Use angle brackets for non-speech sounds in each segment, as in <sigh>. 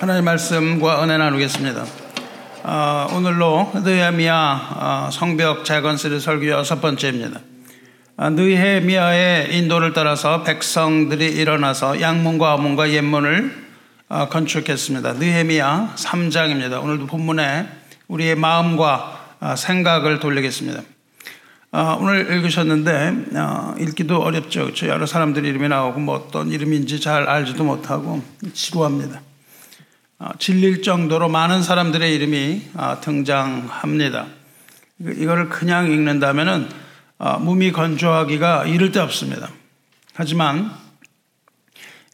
하나님 말씀과 은혜 나누겠습니다. 어, 오늘로 느헤미야 어, 성벽 재건설의 설교 여섯 번째입니다. 어, 느헤미야의 인도를 따라서 백성들이 일어나서 양문과 아문과 옛문을 어, 건축했습니다. 느헤미야 3장입니다. 오늘도 본문에 우리의 마음과 어, 생각을 돌리겠습니다. 어, 오늘 읽으셨는데 어, 읽기도 어렵죠. 그렇죠? 여러 사람들 이름이 나오고 뭐 어떤 이름인지 잘 알지도 못하고 지루합니다. 어, 질릴 정도로 많은 사람들의 이름이 어, 등장합니다. 이거를 그냥 읽는다면은 어, 몸이 건조하기가 이를 데 없습니다. 하지만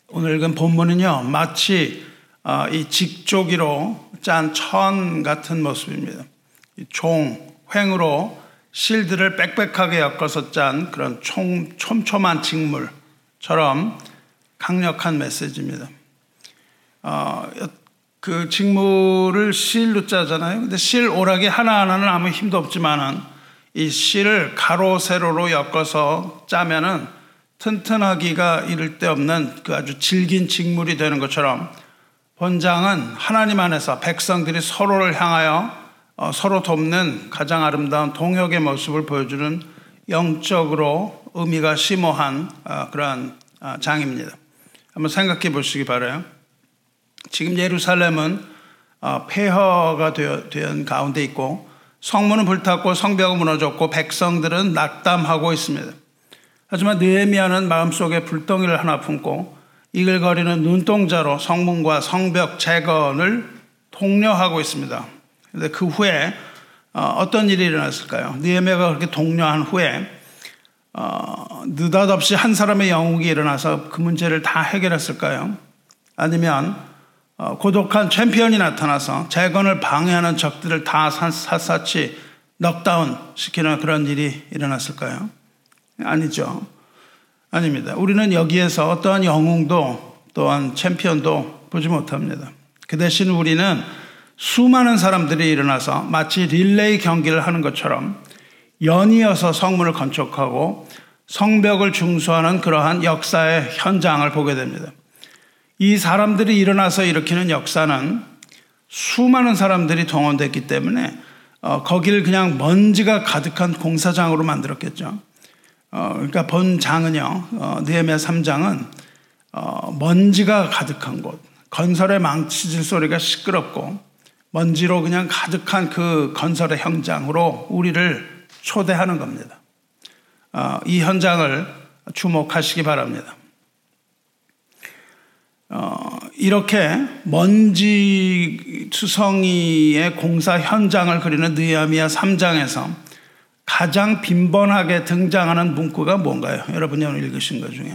오늘 읽은 본문은요 마치 어, 이 직조기로 짠 천 같은 모습입니다. 종 횡으로 실들을 빽빽하게 엮어서 짠 그런 총, 촘촘한 직물처럼 강력한 메시지입니다. 어, 그 직물을 실로 짜잖아요. 근데 실 오락이 하나하나는 아무 힘도 없지만은 이 실을 가로 세로로 엮어서 짜면은 튼튼하기가 이를 데 없는 그 아주 질긴 직물이 되는 것처럼 본장은 하나님 안에서 백성들이 서로를 향하여 어, 서로 돕는 가장 아름다운 동역의 모습을 보여주는 영적으로 의미가 심오한 어, 그러한 어, 장입니다. 한번 생각해 보시기 바라요. 지금 예루살렘은 폐허가 된 가운데 있고 성문은 불탔고 성벽은 무너졌고 백성들은 낙담하고 있습니다. 하지만 느헤미야는 마음속에 불덩이를 하나 품고 이글거리는 눈동자로 성문과 성벽 재건을 독려하고 있습니다. 근데 그 후에 어, 어떤 일이 일어났을까요? 느헤미야가 그렇게 독려한 후에 어, 느닷없이 한 사람의 영웅이 일어나서 그 문제를 다 해결했을까요? 아니면 어, 고독한 챔피언이 나타나서 재건을 방해하는 적들을 다 샅샅이 넉다운 시키는 그런 일이 일어났을까요? 아니죠. 아닙니다. 우리는 여기에서 어떠한 영웅도 또한 챔피언도 보지 못합니다. 그 대신 우리는 수많은 사람들이 일어나서 마치 릴레이 경기를 하는 것처럼 연이어서 성문을 건축하고 성벽을 중수하는 그러한 역사의 현장을 보게 됩니다. 이 사람들이 일어나서 일으키는 역사는 수많은 사람들이 동원됐기 때문에 어, 거기를 그냥 먼지가 가득한 공사장으로 만들었겠죠. 어, 그러니까 본장은요, 어, 느헤미야 3장은 어, 먼지가 가득한 곳, 건설의 망치질 소리가 시끄럽고 먼지로 그냥 가득한 그 건설의 현장으로 우리를 초대하는 겁니다. 어, 이 현장을 주목하시기 바랍니다. 어, 이렇게 먼지 투성이의 공사 현장을 그리는 느헤미야 3장에서 가장 빈번하게 등장하는 문구가 뭔가요? 여러분이 오늘 읽으신 것 중에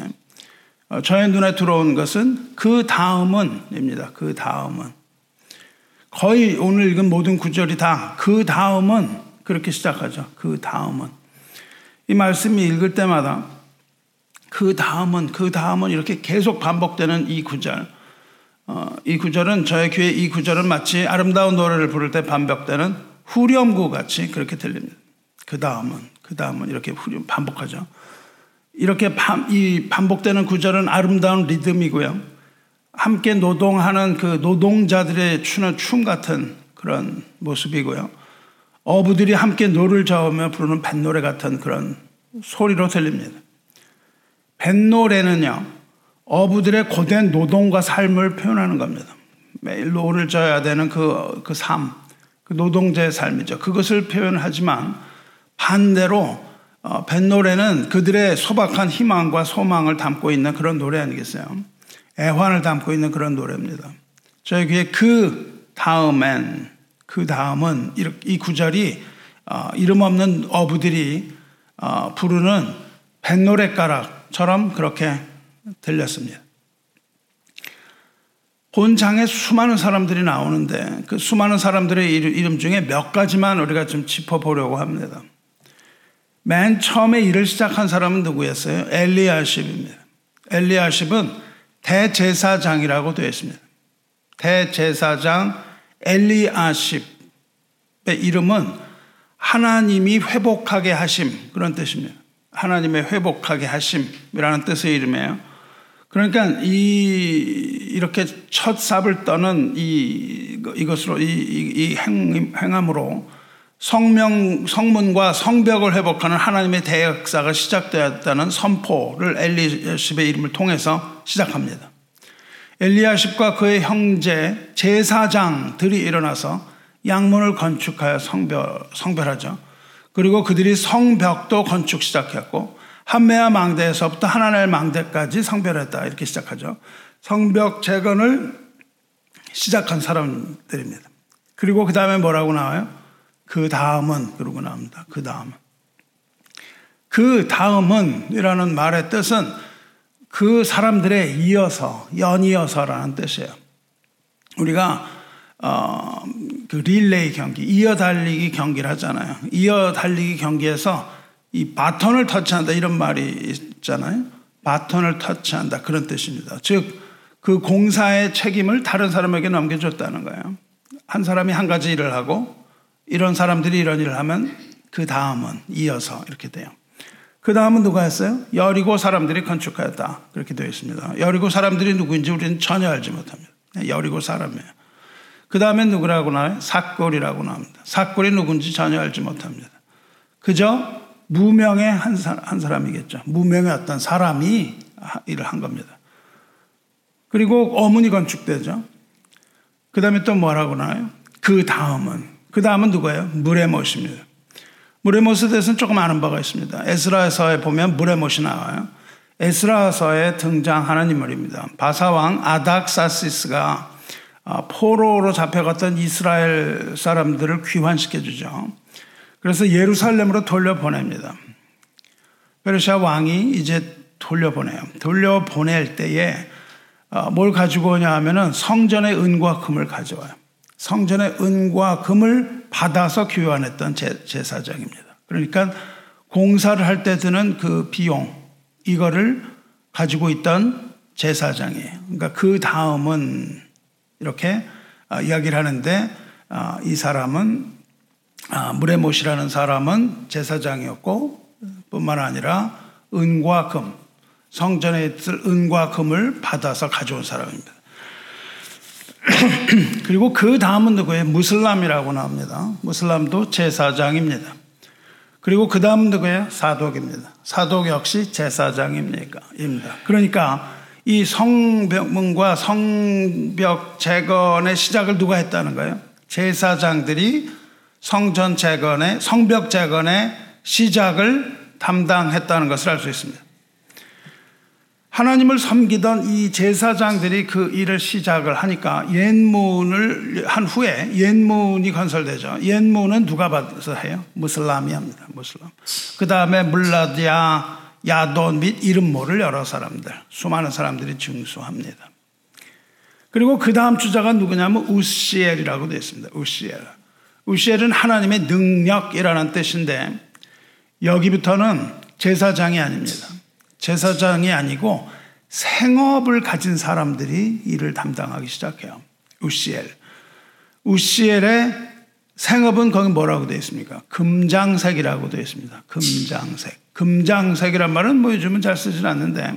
어, 저의 눈에 들어온 것은 그 다음은입니다. 그 다음은 거의 오늘 읽은 모든 구절이 다 그 다음은 그렇게 시작하죠. 그 다음은. 이 말씀이 읽을 때마다 그 다음은, 그 다음은 이렇게 계속 반복되는 이 구절. 어, 이 구절은 저의 귀에 이 구절은 마치 아름다운 노래를 부를 때 반복되는 후렴구 같이 그렇게 들립니다. 그 다음은, 그 다음은 이렇게 후렴, 반복하죠. 이렇게 반, 이 반복되는 구절은 아름다운 리듬이고요. 함께 노동하는 그 노동자들의 추는 춤 같은 그런 모습이고요. 어부들이 함께 노를 저으며 부르는 뱃노래 같은 그런 소리로 들립니다. 뱃노래는요, 어부들의 고된 노동과 삶을 표현하는 겁니다. 매일 노를 져야 되는 그, 그 삶, 그 노동자의 삶이죠. 그것을 표현하지만 반대로 어, 뱃노래는 그들의 소박한 희망과 소망을 담고 있는 그런 노래 아니겠어요? 애환을 담고 있는 그런 노래입니다. 저희 귀에 그 다음엔 그 다음은 이 구절이 어, 이름 없는 어부들이 어, 부르는 뱃노래가락 처럼 그렇게 들렸습니다. 본장에 수많은 사람들이 나오는데 그 수많은 사람들의 이름 중에 몇 가지만 우리가 좀 짚어보려고 합니다. 맨 처음에 일을 시작한 사람은 누구였어요? 엘리아십입니다. 엘리아십은 대제사장이라고 되어 있습니다. 대제사장 엘리아십의 이름은 하나님이 회복하게 하심 그런 뜻입니다. 하나님의 회복하게 하심이라는 뜻의 이름이에요. 그러니까 이 이렇게 첫 삽을 떠는 이 이것으로 이, 이 행, 행함으로 성명 성문과 성벽을 회복하는 하나님의 대역사가 시작되었다는 선포를 엘리십의 이름을 통해서 시작합니다. 엘리야십과 그의 형제 제사장들이 일어나서 양문을 건축하여 성별, 성별하죠. 그리고 그들이 성벽도 건축 시작했고 한메아 망대에서부터 하나넬 망대까지 성별했다 이렇게 시작하죠. 성벽 재건을 시작한 사람들입니다. 그리고 그 다음에 뭐라고 나와요? 그 다음은 그러고 나옵니다. 그 다음은 그 다음은 이라는 말의 뜻은 그 사람들에 이어서 연이어서라는 뜻이에요. 우리가 어, 그 릴레이 경기, 이어 달리기 경기를 하잖아요. 이어 달리기 경기에서 이 바톤을 터치한다 이런 말이 있잖아요. 바톤을 터치한다 그런 뜻입니다. 즉, 그 공사의 책임을 다른 사람에게 넘겨줬다는 거예요. 한 사람이 한 가지 일을 하고 이런 사람들이 이런 일을 하면 그 다음은 이어서 이렇게 돼요. 그 다음은 누가 했어요? 여리고 사람들이 건축하였다. 그렇게 되어 있습니다. 여리고 사람들이 누구인지 우리는 전혀 알지 못합니다. 여리고 사람이에요. 그 다음에 누구라고 나와요? 사골이라고 나옵니다. 사골이 누군지 전혀 알지 못합니다. 그저 무명의 한, 사, 한 사람이겠죠. 무명의 어떤 사람이 일을 한 겁니다. 그리고 어문이 건축되죠. 그 다음에 또 뭐라고 나와요? 그 다음은. 그 다음은 누구예요? 물의 못입니다. 물의 못에 대해서는 조금 아는 바가 있습니다. 에스라서에 보면 물의 못이 나와요. 에스라서에 등장하는 인물입니다. 바사왕 아닥사시스가 아, 포로로 잡혀갔던 이스라엘 사람들을 귀환시켜 주죠. 그래서 예루살렘으로 돌려보냅니다. 페르시아 왕이 이제 돌려보내요. 돌려보낼 때에 어, 뭘 가지고 오냐 하면은 성전의 은과 금을 가져와요. 성전의 은과 금을 받아서 교환했던 제 사장입니다. 그러니까 공사를 할 때 드는 그 비용, 이거를 가지고 있던 제사장이에요. 그러니까 그 다음은 이렇게 어, 이야기를 하는데 어, 이 사람은 아, 무레못이라는 사람은 제사장이었고 뿐만 아니라 은과 금, 성전에 있을 은과 금을 받아서 가져온 사람입니다. <clears throat> 그리고 그 다음은 누구예요? 무슬람이라고 나옵니다. 무슬람도 제사장입니다. 그리고 그 다음은 누구예요? 사독입니다. 사독 역시 제사장입니까? 입니다. 그러니까 이 성벽문과 성벽 재건의 시작을 누가 했다는 거예요? 제사장들이 성전 재건의 성벽 재건의 시작을 담당했다는 것을 알 수 있습니다. 하나님을 섬기던 이 제사장들이 그 일을 시작을 하니까 옛문을 한 후에 옛문이 건설되죠. 옛문은 누가 받아서 해요? 무슬람이 합니다. 무슬람. 그 다음에 물라디아, 야돈 및 이름 모를 여러 사람들, 수많은 사람들이 증수합니다. 그리고 그 다음 주자가 누구냐면 우시엘이라고 되어 있습니다. 우시엘. 우시엘은 하나님의 능력이라는 뜻인데 여기부터는 제사장이 아닙니다. 제사장이 아니고 생업을 가진 사람들이 일을 담당하기 시작해요. 우시엘. 우시엘의 생업은 거기 뭐라고 되어 있습니까? 금장색이라고 되어 있습니다. 금장색. 금장색이란 말은 뭐 요즘은 잘 쓰진 않는데,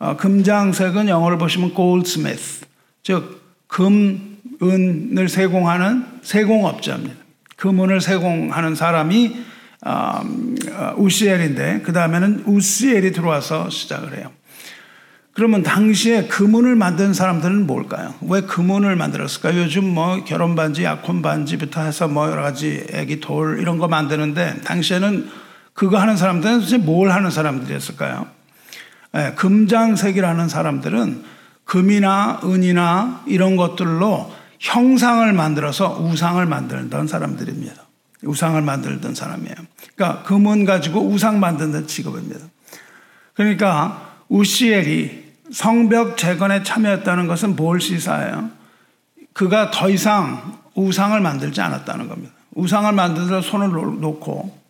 어, 금장색은 영어를 보시면 goldsmith, 즉, 금, 은을 세공하는 세공업자입니다. 금은을 세공하는 사람이 어, 어, 우시엘인데 그 다음에는 우시엘이 들어와서 시작을 해요. 그러면 당시에 금은을 만든 사람들은 뭘까요? 왜 금은을 만들었을까요? 요즘 뭐 결혼 반지, 약혼 반지부터 해서 뭐 여러 가지 애기 돌 이런 거 만드는데 당시에는 그거 하는 사람들은 도대체 뭘 하는 사람들이었을까요? 네, 금장색이라는 사람들은 금이나 은이나 이런 것들로 형상을 만들어서 우상을 만들던 사람들입니다. 우상을 만들던 사람이에요. 그러니까 금은 가지고 우상 만드는 직업입니다. 그러니까 우시엘이 성벽 재건에 참여했다는 것은 뭘 시사해요? 그가 더 이상 우상을 만들지 않았다는 겁니다. 우상을 만들어 손을 놓고 어,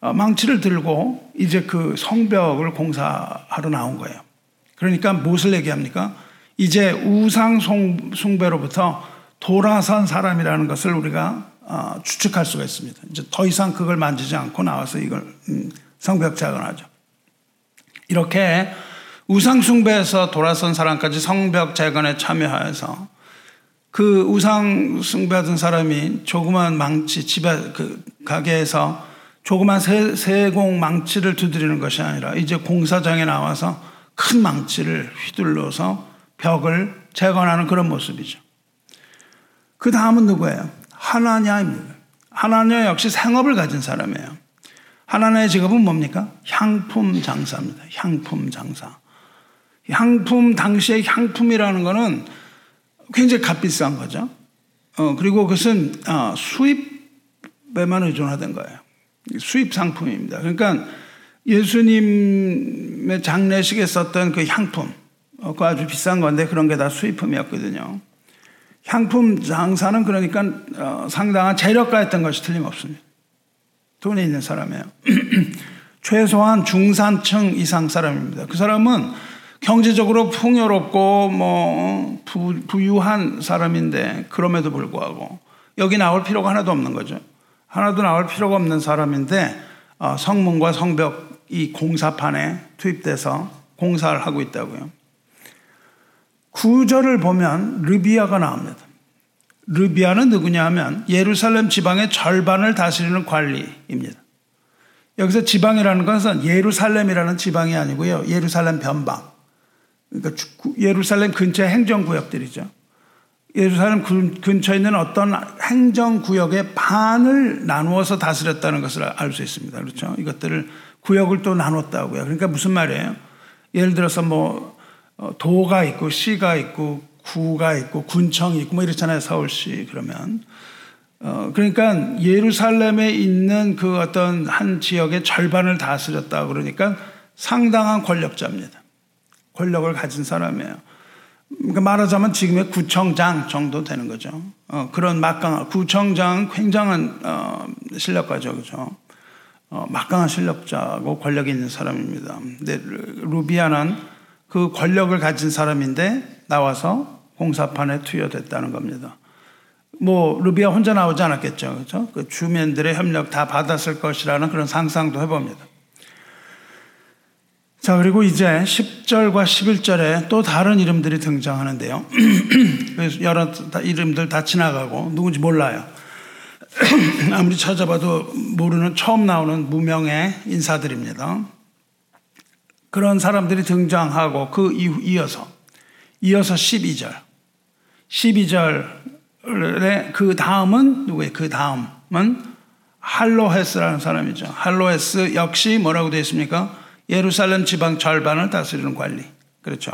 망치를 들고 이제 그 성벽을 공사하러 나온 거예요. 그러니까 무엇을 얘기합니까? 이제 우상 숭배로부터 돌아선 사람이라는 것을 우리가 어, 추측할 수가 있습니다. 이제 더 이상 그걸 만지지 않고 나와서 이걸 음, 성벽 작업하죠. 이렇게 우상 숭배에서 돌아선 사람까지 성벽 재건에 참여하여서 그 우상 숭배하던 사람이 조그만 망치 집에 그 가게에서 조그만 세, 세공 망치를 두드리는 것이 아니라 이제 공사장에 나와서 큰 망치를 휘둘러서 벽을 재건하는 그런 모습이죠. 그 다음은 누구예요? 하나냐입니다. 하나냐 역시 생업을 가진 사람이에요. 하나냐의 직업은 뭡니까? 향품 장사입니다. 향품 장사. 향품 당시의 향품이라는 것은 굉장히 값비싼 거죠. 어, 그리고 그것은 어, 수입에만 의존하던 거예요. 수입 상품입니다. 그러니까 예수님의 장례식에 썼던 그 향품, 어, 그 아주 비싼 건데 그런 게 다 수입품이었거든요. 향품 장사는 그러니까 어, 상당한 재력가였던 것이 틀림없습니다. 돈이 있는 사람이에요. <clears throat> 최소한 중산층 이상 사람입니다. 그 사람은 경제적으로 풍요롭고 뭐 부, 유한 사람인데 그럼에도 불구하고 여기 나올 필요가 하나도 없는 거죠. 하나도 나올 필요가 없는 사람인데 어, 성문과 성벽 이 공사판에 투입돼서 공사를 하고 있다고요. 구절을 보면 르비아가 나옵니다. 르비아는 누구냐 하면 예루살렘 지방의 절반을 다스리는 관리입니다. 여기서 지방이라는 것은 예루살렘이라는 지방이 아니고요. 예루살렘 변방. 그러니까 예루살렘 근처의 행정구역들이죠. 예루살렘 근처에 있는 어떤 행정구역의 반을 나누어서 다스렸다는 것을 알 수 있습니다. 그렇죠? 이것들을 구역을 또 나눴다고요. 그러니까 무슨 말이에요? 예를 들어서 뭐 어, 도가 있고 시가 있고 구가 있고 군청이 있고 뭐 이렇잖아요. 서울시 그러면 어 그러니까 예루살렘에 있는 그 어떤 한 지역의 절반을 다스렸다 그러니까 상당한 권력자입니다. 권력을 가진 사람이에요. 그러니까 말하자면 지금의 구청장 정도 되는 거죠. 어, 그런 막강한 구청장 굉장한 어, 실력가죠, 그죠? 어, 막강한 실력자고 권력이 있는 사람입니다. 근데 루비아는 그 권력을 가진 사람인데 나와서 공사판에 투여됐다는 겁니다. 뭐 루비아 혼자 나오지 않았겠죠, 그렇죠? 그 주민들의 협력 다 받았을 것이라는 그런 상상도 해봅니다. 자, 그리고 이제 10절과 11절에 또 다른 이름들이 등장하는데요. <clears throat> 여러 이름들 다 지나가고 누군지 몰라요. <clears throat> 아무리 찾아봐도 모르는 처음 나오는 무명의 인사들입니다. 그런 사람들이 등장하고 그 이후 이어서 이어서 12절. 12절에 그 다음은 누구예요? 그 다음은 할로헤스라는 사람이죠. 할로헤스 역시 뭐라고 되어 있습니까? 예루살렘 지방 절반을 다스리는 관리. 그렇죠.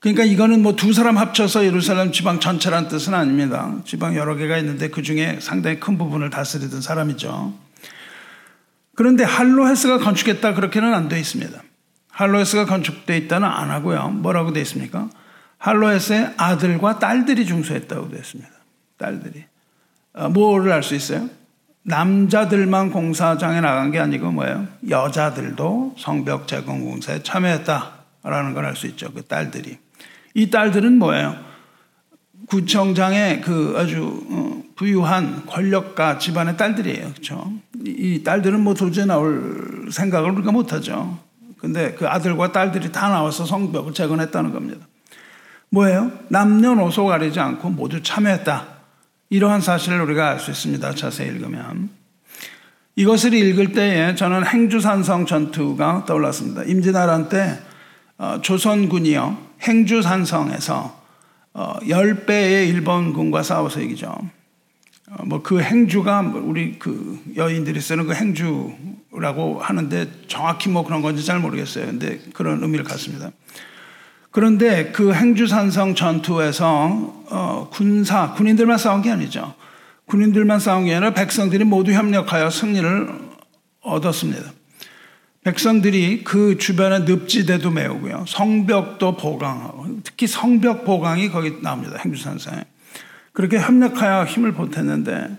그러니까 이거는 뭐 두 사람 합쳐서 예루살렘 지방 전체란 뜻은 아닙니다. 지방 여러 개가 있는데 그 중에 상당히 큰 부분을 다스리던 사람이죠. 그런데 할로헤스가 건축했다 그렇게는 안 되어 있습니다. 할로헤스가 건축되어 있다는 안 하고요. 뭐라고 되어 있습니까? 할로헤스의 아들과 딸들이 중수했다고 되어 있습니다. 딸들이. 어, 뭐를 알 수 있어요? 남자들만 공사장에 나간 게 아니고 뭐예요? 여자들도 성벽 재건 공사에 참여했다라는 걸 알 수 있죠. 그 딸들이. 이 딸들은 뭐예요? 구청장의 그 아주 어, 부유한 권력가 집안의 딸들이에요. 그렇죠? 이 딸들은 뭐 도저히 나올 생각을 우리가 못 하죠. 근데 그 아들과 딸들이 다 나와서 성벽을 재건했다는 겁니다. 뭐예요? 남녀노소 가리지 않고 모두 참여했다. 이러한 사실을 우리가 알 수 있습니다. 자세히 읽으면. 이것을 읽을 때에 저는 행주산성 전투가 떠올랐습니다. 임진왜란 때 어, 조선군이요 행주산성에서 10배의 어, 일본군과 싸워서 이기죠. 어, 뭐그 행주가 우리 그 여인들이 쓰는 그 행주라고 하는데 정확히 뭐 그런 건지 잘 모르겠어요. 근데 그런 의미를 갖습니다. 그런데 그 행주산성 전투에서 어, 군사 군인들만 싸운 게 아니죠. 군인들만 싸운 게 아니라 백성들이 모두 협력하여 승리를 얻었습니다. 백성들이 그 주변의 늪지대도 메우고요. 성벽도 보강하고 특히 성벽 보강이 거기 나옵니다. 행주산성에. 그렇게 협력하여 힘을 보탰는데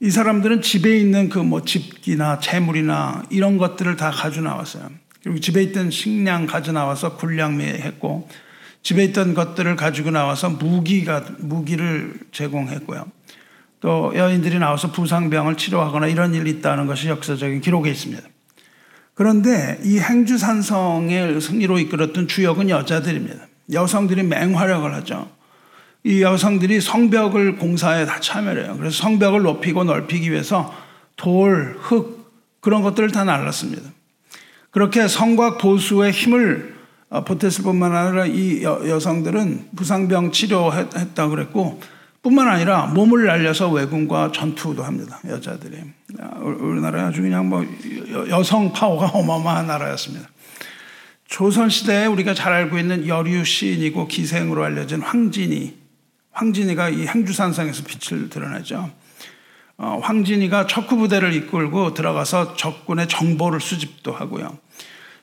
이 사람들은 집에 있는 그 뭐 집기나 재물이나 이런 것들을 다 가져 나왔어요. 그리고 집에 있던 식량 가져 나와서 군량매했고 집에 있던 것들을 가지고 나와서 무기가 무기를 제공했고요. 또 여인들이 나와서 부상병을 치료하거나 이런 일이 있다는 것이 역사적인 기록에 있습니다. 그런데 이 행주산성의 승리로 이끌었던 주역은 여자들입니다. 여성들이 맹활약을 하죠. 이 여성들이 성벽을 공사에 다 참여를 해요. 그래서 성벽을 높이고 넓히기 위해서 돌, 흙, 그런 것들을 다 날랐습니다. 그렇게 성곽 보수의 힘을 어, 보탰을 뿐만 아니라 이 여성들은 부상병 치료했다 그랬고 뿐만 아니라 몸을 날려서 외군과 전투도 합니다. 여자들이. 아, 우리나라 아주 그냥 뭐 여성 파워가 어마어마한 나라였습니다. 조선시대에 우리가 잘 알고 있는 여류 시인이고 기생으로 알려진 황진이. 황진이가 이 행주산성에서 빛을 드러내죠. 어, 황진이가 척후 부대를 이끌고 들어가서 적군의 정보를 수집도 하고요.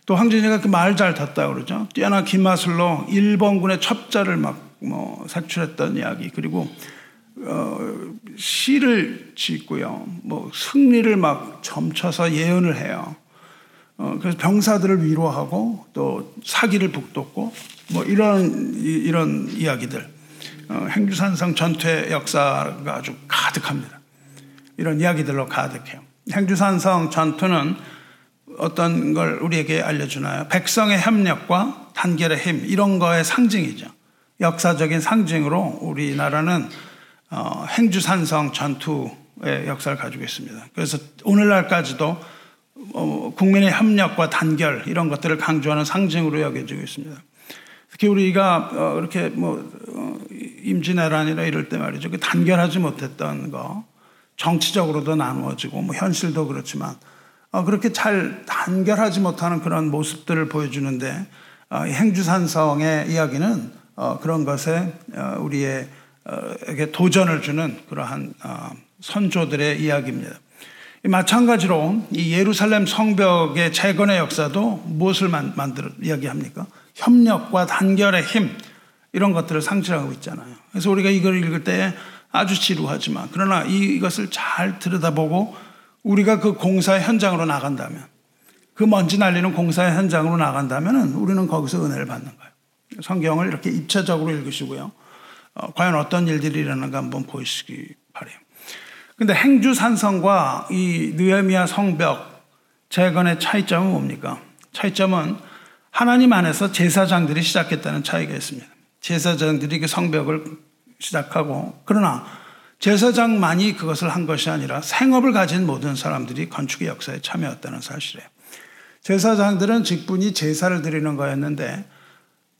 또 황진이가 그 말 잘 탔다 그러죠. 뛰어난 긴 마술로 일본군의 첩자를 막뭐 색출했던 이야기 그리고 어, 시를 짓고요. 뭐 승리를 막 점쳐서 예언을 해요. 어, 그래서 병사들을 위로하고 또 사기를 북돋고 뭐 이런 이 런 이야기들 어, 행주산성 전투의 역사가 아주 가득합니다. 이런 이야기들로 가득해요. 행주산성 전투는 어떤 걸 우리에게 알려주나요? 백성의 협력과 단결의 힘, 이런 거의 상징이죠. 역사적인 상징으로 우리나라는 어, 행주산성 전투의 역사를 가지고 있습니다. 그래서 오늘날까지도 어, 국민의 협력과 단결 이런 것들을 강조하는 상징으로 여겨지고 있습니다. 특히 우리가 어, 이렇게 뭐 임진왜란이나 이럴 때 말이죠. 그 단결하지 못했던 거 정치적으로도 나누어지고 뭐 현실도 그렇지만 어, 그렇게 잘 단결하지 못하는 그런 모습들을 보여주는데 어, 행주산성의 이야기는 어, 그런 것에 우리에게 도전을 주는 그러한 선조들의 이야기입니다. 마찬가지로 이 예루살렘 성벽의 재건의 역사도 무엇을 만들어 이야기합니까? 협력과 단결의 힘 이런 것들을 상징하고 있잖아요. 그래서 우리가 이걸 읽을 때 아주 지루하지만 그러나 이것을 잘 들여다보고 우리가 그 공사 현장으로 나간다면 그 먼지 날리는 공사 현장으로 나간다면 우리는 거기서 은혜를 받는 거예요. 성경을 이렇게 입체적으로 읽으시고요. 어, 과연 어떤 일들이 일어나는가 한번 보시기 바래요. 근데 행주 산성과 이 느헤미야 성벽 재건의 차이점은 뭡니까? 차이점은 하나님 안에서 제사장들이 시작했다는 차이가 있습니다. 제사장들이 그 성벽을 시작하고 그러나 제사장만이 그것을 한 것이 아니라 생업을 가진 모든 사람들이 건축의 역사에 참여했다는 사실이에요. 제사장들은 직분이 제사를 드리는 거였는데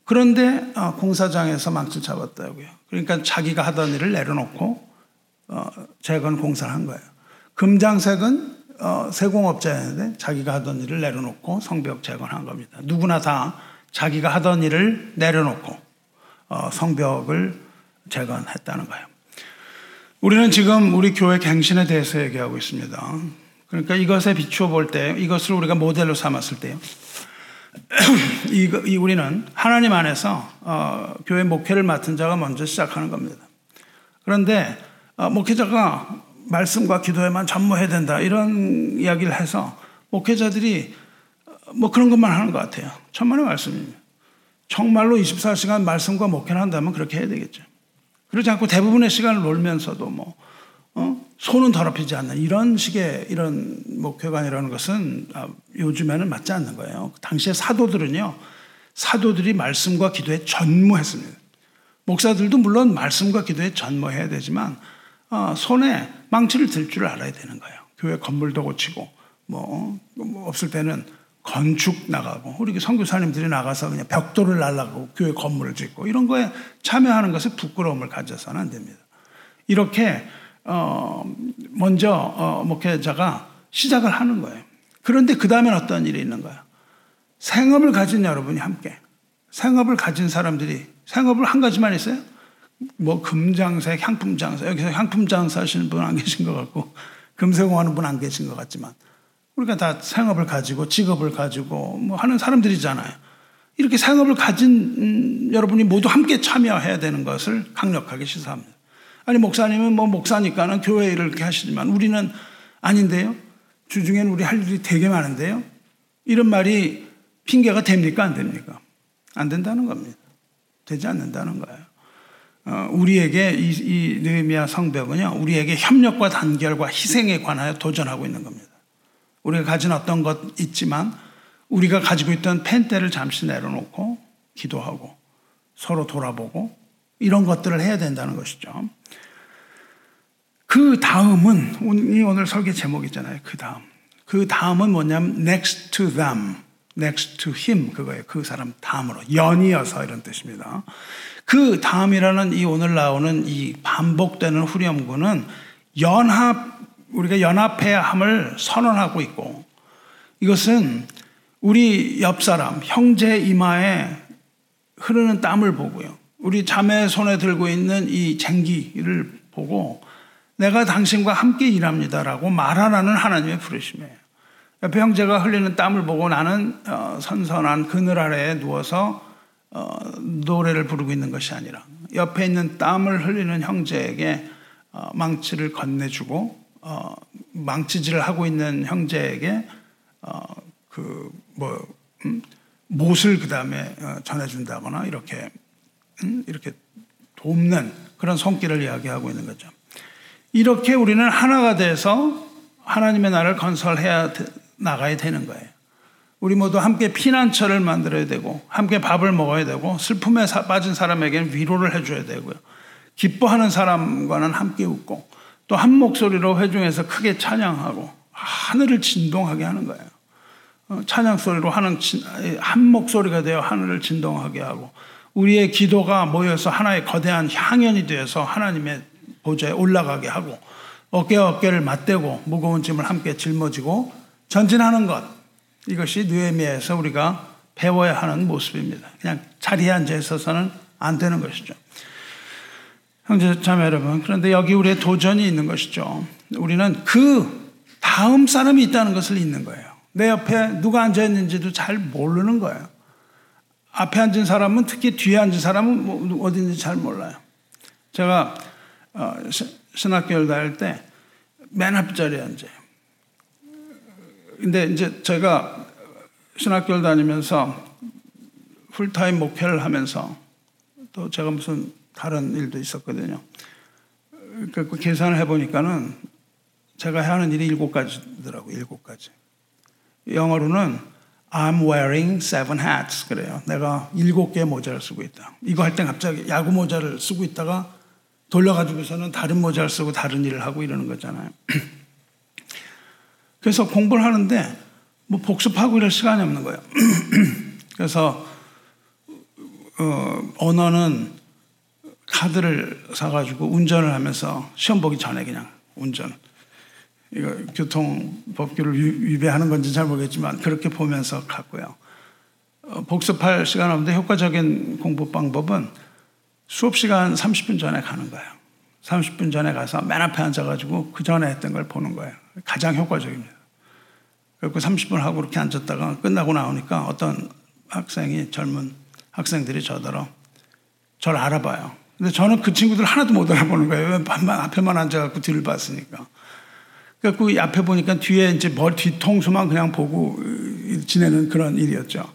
그런데 어, 공사장에서 망치 잡았다고요. 그러니까 자기가 하던 일을 내려놓고 어, 재건 공사를 한 거예요. 금장색은 어, 세공업자였는데 자기가 하던 일을 내려놓고 성벽 재건한 겁니다. 누구나 다 자기가 하던 일을 내려놓고 성벽을 재건했다는 거예요. 우리는 지금 우리 교회 갱신에 대해서 얘기하고 있습니다. 그러니까 이것에 비추어 볼 때, 이것을 우리가 모델로 삼았을 때요. <clears throat> 이, 이 우리는 하나님 안에서 어, 교회 목회를 맡은 자가 먼저 시작하는 겁니다. 그런데 어, 목회자가 말씀과 기도에만 전무해야 된다 이런 이야기를 해서 목회자들이 뭐 그런 것만 하는 것 같아요. 천만의 말씀입니다. 정말로 24시간 말씀과 목회를 한다면 그렇게 해야 되겠죠. 그러지 않고 대부분의 시간을 놀면서도 뭐, 어? 손은 더럽히지 않는 이런 식의 이런 목회관이라는 것은 아, 요즘에는 맞지 않는 거예요. 당시에 사도들은요, 사도들이 말씀과 기도에 전무했습니다. 목사들도 물론 말씀과 기도에 전무해야 되지만, 어, 손에 망치를 들 줄 알아야 되는 거예요. 교회 건물도 고치고, 뭐, 뭐 없을 때는 건축 나가고 우리 선교사님들이 나가서 그냥 벽돌을 날라고 교회 건물을 짓고 이런 거에 참여하는 것에 부끄러움을 가져서는 안 됩니다. 이렇게 어 먼저 어 목회자가 시작을 하는 거예요. 그런데 그 다음엔 어떤 일이 있는 거야? 생업을 가진 여러분이 함께 생업을 가진 사람들이 생업을 한 가지만 있어요? 뭐 금장사, 향품장사 여기서 향품장사 하시는 분 안 계신 것 같고 <laughs> 금세공하는 분 안 계신 것 같지만 우리가 다 생업을 가지고 직업을 가지고 뭐 하는 사람들이잖아요. 이렇게 생업을 가진 음, 여러분이 모두 함께 참여해야 되는 것을 강력하게 시사합니다. 아니 목사님은 뭐 목사니까는 교회 일을 이렇게 하시지만 우리는 아닌데요. 주중에는 우리 할 일이 되게 많은데요. 이런 말이 핑계가 됩니까 안 됩니까? 안 된다는 겁니다. 되지 않는다는 거예요. 어, 우리에게 이, 이 느헤미야 성벽은요. 우리에게 협력과 단결과 희생에 관하여 도전하고 있는 겁니다. 우리가 가진 어떤 것 있지만 우리가 가지고 있던 펜대를 잠시 내려놓고 기도하고 서로 돌아보고 이런 것들을 해야 된다는 것이죠. 그 다음은 이 오늘 설계 제목이잖아요. 그 다음. 그 다음은 뭐냐면 next to them, next to him 그거예요. 그 사람 다음으로 연이어서 이런 뜻입니다. 그 다음이라는 이 오늘 나오는 이 반복되는 후렴구는 연합 우리가 연합해야 함을 선언하고 있고 이것은 우리 옆 사람 형제 이마에 흐르는 땀을 보고요. 우리 자매 손에 들고 있는 이 쟁기를 보고 내가 당신과 함께 일합니다라고 말하라는 하나님의 부르심이에요. 옆에 형제가 흘리는 땀을 보고 나는 어, 선선한 그늘 아래에 누워서 어, 노래를 부르고 있는 것이 아니라 옆에 있는 땀을 흘리는 형제에게 어, 망치를 건네주고 망치질을 하고 있는 형제에게 그뭐 음, 못을 그 다음에 전해준다거나 이렇게 음, 이렇게 돕는 그런 손길을 이야기하고 있는 거죠. 이렇게 우리는 하나가 돼서 하나님의 나라를 건설해야 나가야 되는 거예요. 우리 모두 함께 피난처를 만들어야 되고, 함께 밥을 먹어야 되고, 슬픔에 빠진 사람에게는 위로를 해줘야 되고요. 기뻐하는 사람과는 함께 웃고, 또 한 목소리로 회중에서 크게 찬양하고, 하늘을 진동하게 하는 거예요. 어, 찬양 소리로 하는 한 목소리가 되어 하늘을 진동하게 하고, 우리의 기도가 모여서 하나의 거대한 향연이 되어서 하나님의 보좌에 올라가게 하고 어깨와 어깨를 맞대고 무거운 짐을 함께 짊어지고 전진하는 것 이것이 느헤미야에서 우리가 배워야 하는 모습입니다. 그냥 자리에 앉아 있어서는 안 되는 것이죠. 형제 자매 여러분 그런데 여기 우리의 도전이 있는 것이죠. 우리는 그 다음 사람이 있다는 것을 잊는 거예요. 내 옆에 누가 앉아 있는지도 잘 모르는 거예요. 앞에 앉은 사람은 특히 뒤에 앉은 사람은 뭐 있는지 잘 몰라요. 제가 어, 신학교를 다닐 때 맨 앞자리에 앉아요. 근데 이제 제가 신학교를 다니면서 풀타임 목회를 하면서 또 제가 무슨 다른 일도 있었거든요. 그 계산을 해보니까는 제가 하는 일이 일곱 가지더라고요. 일곱 가지. 영어로는 I'm wearing seven hats. 그래요. 내가 일곱 개의 모자를 쓰고 있다. 이거 할 때 갑자기 야구 모자를 쓰고 있다가 돌려가지고서는 다른 모자를 쓰고 다른 일을 하고 이러는 거잖아요. <clears throat> 그래서 공부를 하는데 뭐 복습하고 이럴 시간이 없는 거예요. <clears throat> 그래서 어, 언어는 카드를 사가지고 운전을 하면서 시험 보기 전에 그냥 운전. 이거 교통 법규를 위배하는 건지 잘 모르겠지만 그렇게 보면서 갔고요. 어, 복습할 시간 없는데 효과적인 공부 방법은 수업 시간 30분 전에 가는 거예요. 30분 전에 가서 맨 앞에 앉아가지고 그 전에 했던 걸 보는 거예요. 가장 효과적입니다. 그리고 30분 하고 그렇게 앉았다가 끝나고 나오니까 어떤 학생이 젊은 학생들이 저더러 저를 알아봐요. 근데 저는 그 친구들 하나도 못 알아보는 거예요. 앞에만 앉아갖고 뒤를 봤으니까. 그 앞에 보니까 뒤에 이제 머리 뒤통수만 그냥 보고 지내는 그런 일이었죠.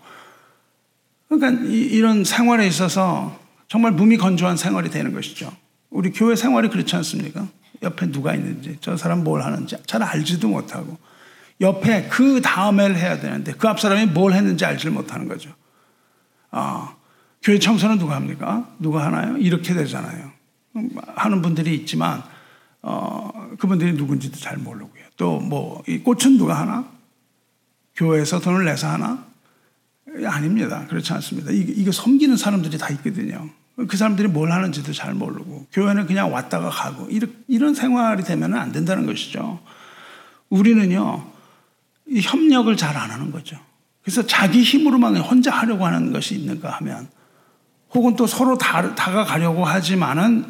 그러니까 이 런 생활에 있어서 정말 몸이 건조한 생활이 되는 것이죠. 우리 교회 생활이 그렇지 않습니까? 옆에 누가 있는지, 저 사람 뭘 하는지 잘 알지도 못하고, 옆에 그 다음에를 해야 되는데, 그 앞 사람이 뭘 했는지 알지 못하는 거죠. 아, 교회 청소는 누가 합니까? 누가 하나요? 이렇게 되잖아요. 하는 분들이 있지만, 어, 그분들이 누군지도 잘 모르고요. 또 뭐, 이 꽃은 누가 하나? 교회에서 돈을 내서 하나? 아닙니다. 그렇지 않습니다. 이게, 이게 섬기는 사람들이 다 있거든요. 그 사람들이 뭘 하는지도 잘 모르고 교회는 그냥 왔다가 가고 이런, 이런 생활이 되면 안 된다는 것이죠. 우리는요 협력을 잘 안 하는 거죠. 그래서 자기 힘으로만 혼자 하려고 하는 것이 있는가 하면 혹은 또 서로 다, 다가가려고 하지만은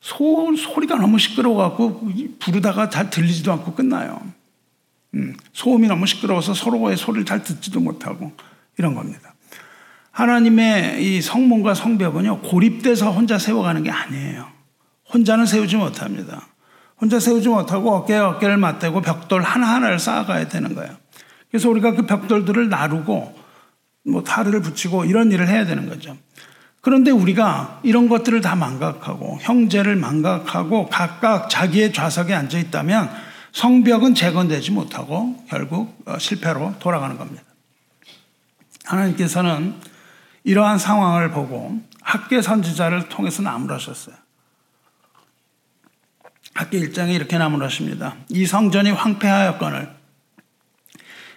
소, 소리가 너무 시끄러워갖고 부르다가 잘 들리지도 않고 끝나요. 음, 소음이 너무 시끄러워서 서로의 소리를 잘 듣지도 못하고 이런 겁니다. 하나님의 이 성문과 성벽은요, 고립돼서 혼자 세워가는 게 아니에요. 혼자는 세우지 못합니다. 혼자 세우지 못하고 어깨에 어깨를 맞대고 벽돌 하나하나를 쌓아가야 되는 거예요. 그래서 우리가 그 벽돌들을 나르고 뭐 타르를 붙이고 이런 일을 해야 되는 거죠. 그런데 우리가 이런 것들을 다 망각하고 형제를 망각하고 각각 자기의 좌석에 앉아 있다면 성벽은 재건되지 못하고 결국 어, 실패로 돌아가는 겁니다. 하나님께서는 이러한 상황을 보고 학계 선지자를 통해서 나무라셨어요. 학계 일장에 이렇게 나무라십니다. 이 성전이 황폐하였거늘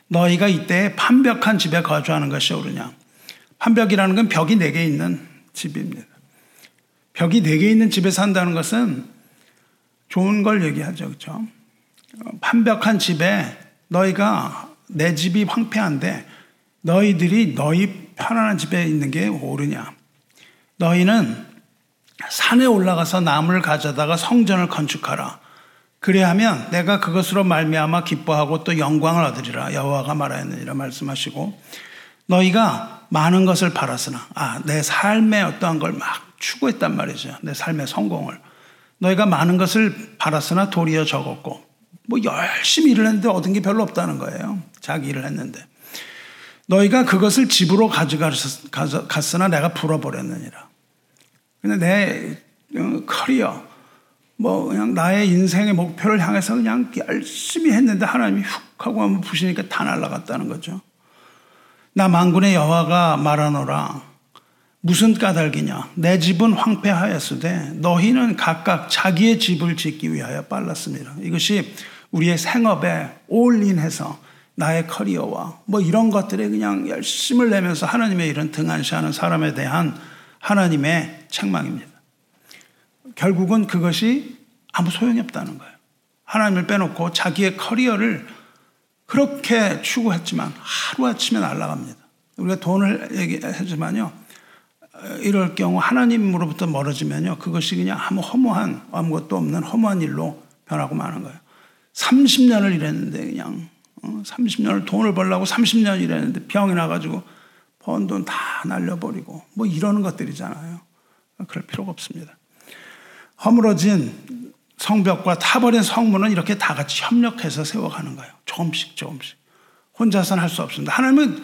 너희가 이때 판벽한 집에 거주하는 것이 옳으냐. 판벽이라는 건 벽이 네 개 있는 집입니다. 벽이 네 개 있는 집에 산다는 것은 좋은 걸 얘기하죠. 그렇죠? 판벽한 집에 너희가 내 집이 황폐한데 너희들이 너희 편안한 집에 있는 게 옳으냐. 너희는 산에 올라가서 나무를 가져다가 성전을 건축하라. 그래야면 내가 그것으로 말미암아 기뻐하고 또 영광을 얻으리라 여호와가 말하였느니라 말씀하시고 너희가 많은 것을 바랐으나 아 내 삶의 어떠한 걸 막 추구했단 말이죠. 내 삶의 성공을. 너희가 많은 것을 바랐으나 도리어 적었고 뭐 열심히 일을 했는데 얻은 게 별로 없다는 거예요. 자기 일을 했는데. 너희가 그것을 집으로 가져갔으나 내가 불어버렸느니라. 근데 내 어, 커리어 뭐 그냥 나의 인생의 목표를 향해서 그냥 열심히 했는데 하나님이 훅 하고 한번 부시니까 다 날아갔다는 거죠. 나 만군의 여호와가 말하노라 무슨 까닭이냐 내 집은 황폐하였으되 너희는 각각 자기의 집을 짓기 위하여 빨랐습니다. 이것이 우리의 생업에 올인해서 나의 커리어와 뭐 이런 것들에 그냥 열심을 내면서 하나님의 일은 등한시하는 사람에 대한 하나님의 책망입니다. 결국은 그것이 아무 소용이 없다는 거예요. 하나님을 빼놓고 자기의 커리어를 그렇게 추구했지만 하루아침에 날아갑니다. 우리가 돈을 얘기하지만요. 이럴 경우 하나님으로부터 멀어지면요. 그것이 그냥 아무 허무한, 아무것도 없는 허무한 일로 변하고 마는 거예요. 30년을 일했는데 그냥 30년을 어, 돈을 벌라고 30년 일했는데 병이 나가지고 번 돈 다 날려버리고 뭐 이러는 것들이잖아요. 그럴 필요가 없습니다. 허물어진 성벽과 타버린 성문은 이렇게 다 같이 협력해서 세워가는 거예요. 조금씩 조금씩. 혼자서는 할 수 없습니다. 하나님은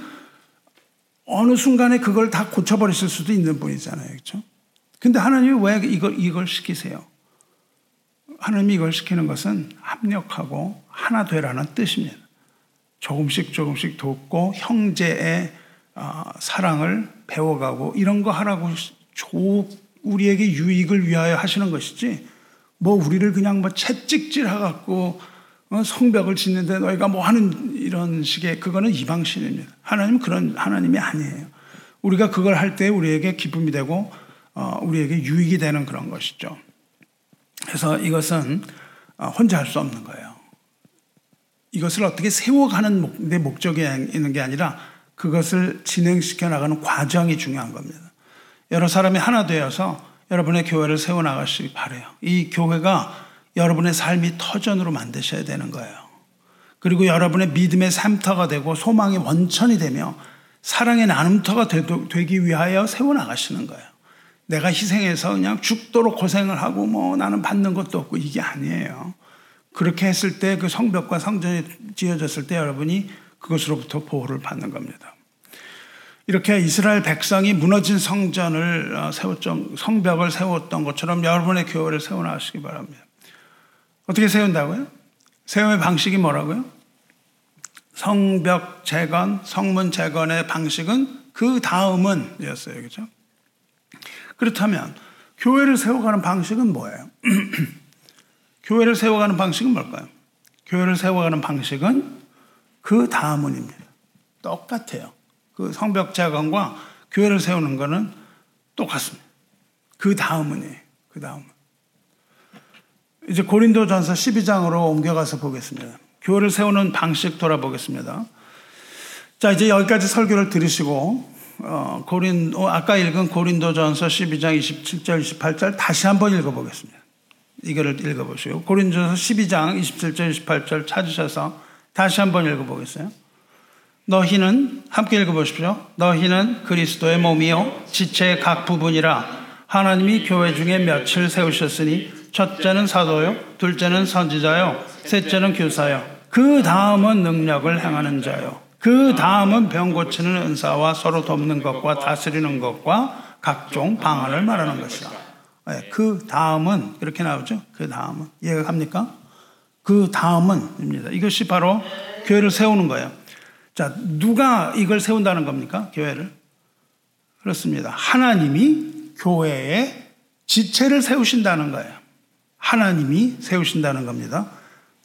어느 순간에 그걸 다 고쳐버리실 수도 있는 분이잖아요. 그렇죠? 근데 하나님이 왜 이걸, 이걸 시키세요? 하나님이 이걸 시키는 것은 합력하고 하나 되라는 뜻입니다. 조금씩 조금씩 돕고 형제의 어, 사랑을 배워가고 이런 거 하라고 우리에게 유익을 위하여 하시는 것이지 뭐 우리를 그냥 뭐 채찍질 해갖고 어, 성벽을 짓는데 너희가 뭐 하는 이런 식의 그거는 이방신입니다. 하나님은 그런 하나님이 아니에요. 우리가 그걸 할 때 우리에게 기쁨이 되고 어, 우리에게 유익이 되는 그런 것이죠. 그래서 이것은 어, 혼자 할 수 없는 거예요. 이것을 어떻게 세워가는 내 목적이 있는 게 아니라 그것을 진행시켜 나가는 과정이 중요한 겁니다. 여러 사람이 하나 되어서 여러분의 교회를 세워나가시기 바래요. 이 교회가 여러분의 삶이 터전으로 만드셔야 되는 거예요. 그리고 여러분의 믿음의 샘터가 되고 소망의 원천이 되며 사랑의 나눔터가 되기 위하여 세워나가시는 거예요. 내가 희생해서 그냥 죽도록 고생을 하고 뭐 나는 받는 것도 없고 이게 아니에요. 그렇게 했을 때 그 성벽과 성전이 지어졌을 때 여러분이 그것으로부터 보호를 받는 겁니다. 이렇게 이스라엘 백성이 무너진 성전을 어, 세웠던 성벽을 세웠던 것처럼 여러분의 교회를 세워 나가시기 바랍니다. 어떻게 세운다고요? 세움의 방식이 뭐라고요? 성벽 재건, 성문 재건의 방식은 그 다음은 이었어요. 그죠? 그렇다면 교회를 세워가는 방식은 뭐예요? <clears throat> 교회를 세워가는 방식은 뭘까요? 교회를 세워가는 방식은 그 다음은입니다. 똑같아요. 그 성벽 자건과 교회를 세우는 것은 똑같습니다. 그 다음은요. 그 다음은. 이제 고린도 전서 12장으로 옮겨가서 보겠습니다. 교회를 세우는 방식 돌아보겠습니다. 자, 이제 여기까지 설교를 들으시고, 어, 고린, 어, 아까 읽은 고린도 전서 12장 27절, 28절 다시 한번 읽어보겠습니다. 이거를 읽어보시고, 고린도 전서 12장 27절, 28절 찾으셔서 다시 한번 읽어보겠어요. 너희는 함께 읽어보십시오. 너희는 그리스도의 몸이요 지체의 각 부분이라 하나님이 교회 중에 며칠 세우셨으니 첫째는 사도요, 둘째는 선지자요, 셋째는 교사요. 그 다음은 능력을 행하는 자요. 그 다음은 병 고치는 은사와 서로 돕는 것과 다스리는 것과 각종 방안을 말하는 것이다. 네, 그 다음은 이렇게 나오죠. 그 다음은 이해가 갑니까? 그 다음은입니다. 이것이 바로 교회를 세우는 거예요. 자, 누가 이걸 세운다는 겁니까? 교회를? 그렇습니다. 하나님이 교회에 지체를 세우신다는 거예요. 하나님이 세우신다는 겁니다.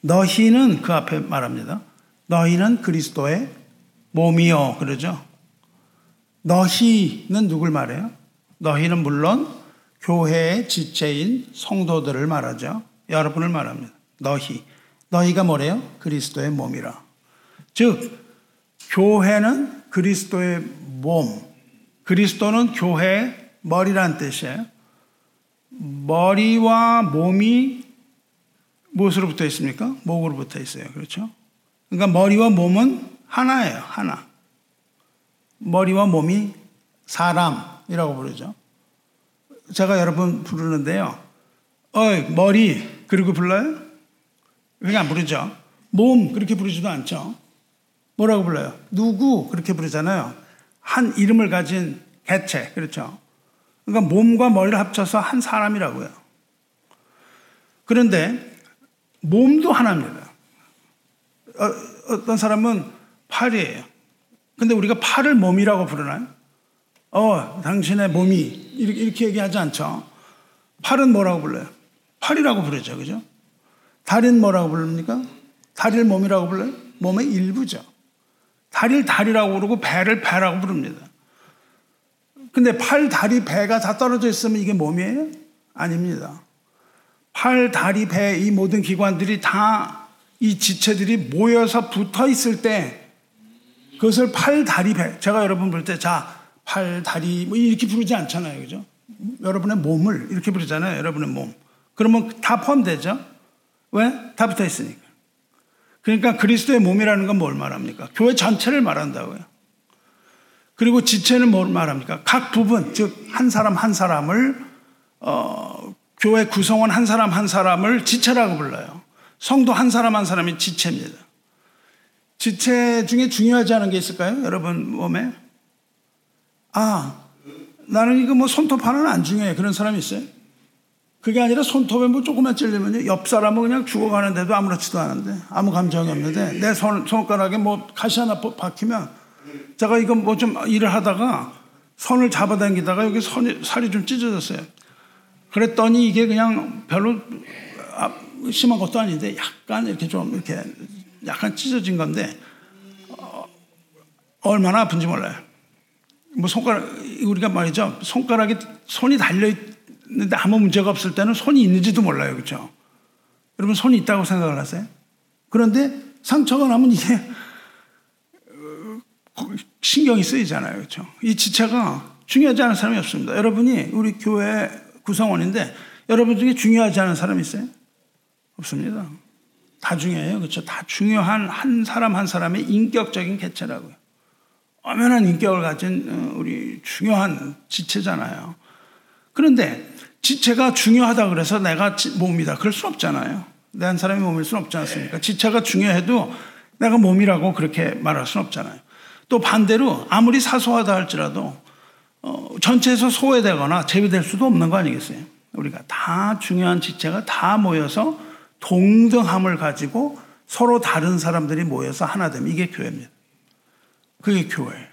너희는 그 앞에 말합니다. 너희는 그리스도의 몸이요. 그러죠? 너희는 누굴 말해요? 너희는 물론 교회의 지체인 성도들을 말하죠. 여러분을 말합니다. 너희. 너희가 뭐래요? 그리스도의 몸이라. 즉, 교회는 그리스도의 몸. 그리스도는 교회의 머리란 뜻이에요. 머리와 몸이 무엇으로 붙어 있습니까? 목으로 붙어 있어요. 그렇죠? 그러니까 머리와 몸은 하나예요. 하나. 머리와 몸이 사람이라고 부르죠. 제가 여러분 부르는데요. 어이, 머리. 그리고 불러요? 그렇게 안 부르죠. 몸. 그렇게 부르지도 않죠. 뭐라고 불러요? 누구. 그렇게 부르잖아요. 한 이름을 가진 개체. 그렇죠. 그러니까 몸과 머리를 합쳐서 한 사람이라고요. 그런데 몸도 하나입니다. 어, 어떤 사람은 팔이에요. 근데 우리가 팔을 몸이라고 부르나요? 어, 당신의 몸이 이렇게, 이렇게 얘기하지 않죠. 팔은 뭐라고 불러요? 팔이라고 부르죠. 그죠? 다리는 뭐라고 부릅니까? 다리를 몸이라고 불러요? 몸의 일부죠. 다리를 다리라고 부르고 배를 배라고 부릅니다. 근데 팔, 다리, 배가 다 떨어져 있으면 이게 몸이에요? 아닙니다. 팔, 다리, 배, 이 모든 기관들이 다 이 지체들이 모여서 붙어 있을 때 그것을 팔, 다리, 배. 제가 여러분 볼 때, 자, 팔, 다리, 뭐 이렇게 부르지 않잖아요. 그죠? 여러분의 몸을 이렇게 부르잖아요. 여러분의 몸. 그러면 다 포함되죠? 왜? 다 붙어 있으니까. 그러니까 그리스도의 몸이라는 건 뭘 말합니까? 교회 전체를 말한다고요. 그리고 지체는 뭘 말합니까? 각 부분, 즉, 한 사람 한 사람을, 어, 교회 구성원 한 사람 한 사람을 지체라고 불러요. 성도 한 사람 한 사람이 지체입니다. 지체 중에 중요하지 않은 게 있을까요? 여러분 몸에? 아, 나는 이거 뭐 손톱 하나는 안 중요해. 그런 사람이 있어요? 그게 아니라 손톱에 뭐 조금만 찔리면 옆 사람은 그냥 죽어가는데도 아무렇지도 않은데 아무 감정이 없는데 내 손, 손가락에 뭐 가시 하나 박히면 제가 이거 뭐 좀 일을 하다가 손을 잡아당기다가 여기 손이, 살이 좀 찢어졌어요. 그랬더니 이게 그냥 별로 아, 심한 것도 아닌데 약간 이렇게 좀 이렇게 약간 찢어진 건데 어, 얼마나 아픈지 몰라요. 뭐 손가락 우리가 말이죠 손가락에 손이 달려 있는데 아무 문제가 없을 때는 손이 있는지도 몰라요, 그렇죠? 여러분 손이 있다고 생각을 하세요? 그런데 상처가 나면 이게 어, 신경이 쓰이잖아요, 그렇죠? 이 지체가 중요하지 않은 사람이 없습니다. 여러분이 우리 교회 구성원인데 여러분 중에 중요하지 않은 사람 있어요? 없습니다. 다 중요해요. 그렇죠? 다 중요한 한 사람 한 사람의 인격적인 개체라고요. 엄연한 인격을 가진 어, 우리 중요한 지체잖아요. 그런데 지체가 중요하다 그래서 내가 몸이다. 그럴 수 없잖아요. 내 한 사람이 몸일 수는 없지 않습니까? 지체가 중요해도 내가 몸이라고 그렇게 말할 수는 없잖아요. 또 반대로 아무리 사소하다 할지라도 어, 전체에서 소외되거나 제외될 수도 없는 거 아니겠어요? 우리가 다 중요한 지체가 다 모여서 동등함을 가지고 서로 다른 사람들이 모여서 하나 되면 이게 교회입니다. 그게 교회예요.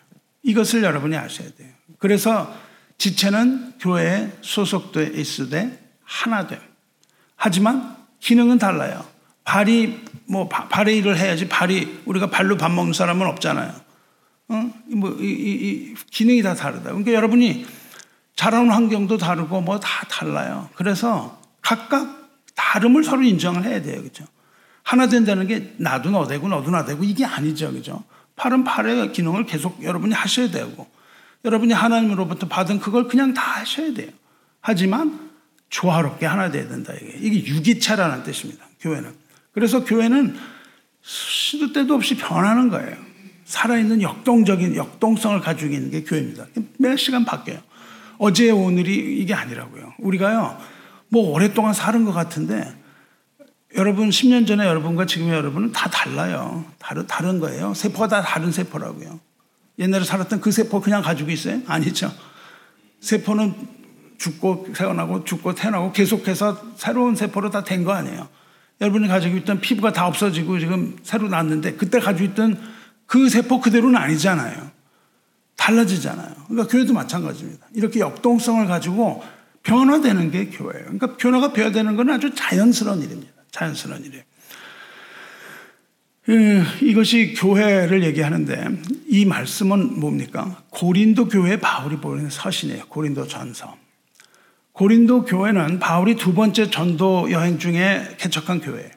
이것을 여러분이 아셔야 돼요. 그래서 지체는 교회에 소속돼 있으되 하나 됨. 하지만 기능은 달라요. 발이 뭐 발의 일을 해야지 발이 우리가 발로 밥 먹는 사람은 없잖아요. 어? 뭐, 이, 이, 이, 기능이 다 다르다. 그러니까 여러분이 자라는 환경도 다르고 뭐 다 달라요. 그래서 각각 다름을 서로 인정을 해야 돼요. 그죠? 하나 된다는 게 나도 너 되고 너도 나 되고 이게 아니죠. 그죠? 팔은 팔의 기능을 계속 여러분이 하셔야 되고 여러분이 하나님으로부터 받은 그걸 그냥 다 하셔야 돼요. 하지만 조화롭게 하나 돼야 된다. 이게, 이게 유기체라는 뜻입니다. 교회는. 그래서 교회는 시도 때도 없이 변하는 거예요. 살아있는 역동적인 역동성을 가지고 있는 게 교회입니다. 매 시간 바뀌어요. 어제 오늘이 이게 아니라고요. 우리가요, 뭐 오랫동안 사는 것 같은데 여러분 10년 전에 여러분과 지금의 여러분은 다 달라요. 다른 다른 거예요. 세포가 다 다른 세포라고요. 옛날에 살았던 그 세포 그냥 가지고 있어요? 아니죠. 세포는 죽고 태어나고 죽고 태어나고 계속해서 새로운 세포로 다 된 거 아니에요. 여러분이 가지고 있던 피부가 다 없어지고 지금 새로 났는데 그때 가지고 있던 그 세포 그대로는 아니잖아요. 달라지잖아요. 그러니까 교회도 마찬가지입니다. 이렇게 역동성을 가지고 변화되는 게 교회예요. 그러니까 변화가 변화되는 건 아주 자연스러운 일입니다. 자연스러운 일이에요. 예, 이것이 교회를 얘기하는데 이 말씀은 뭡니까? 고린도 교회 바울이 보이는 서신이에요. 고린도 전서. 고린도 교회는 바울이 두 번째 전도 여행 중에 개척한 교회예요.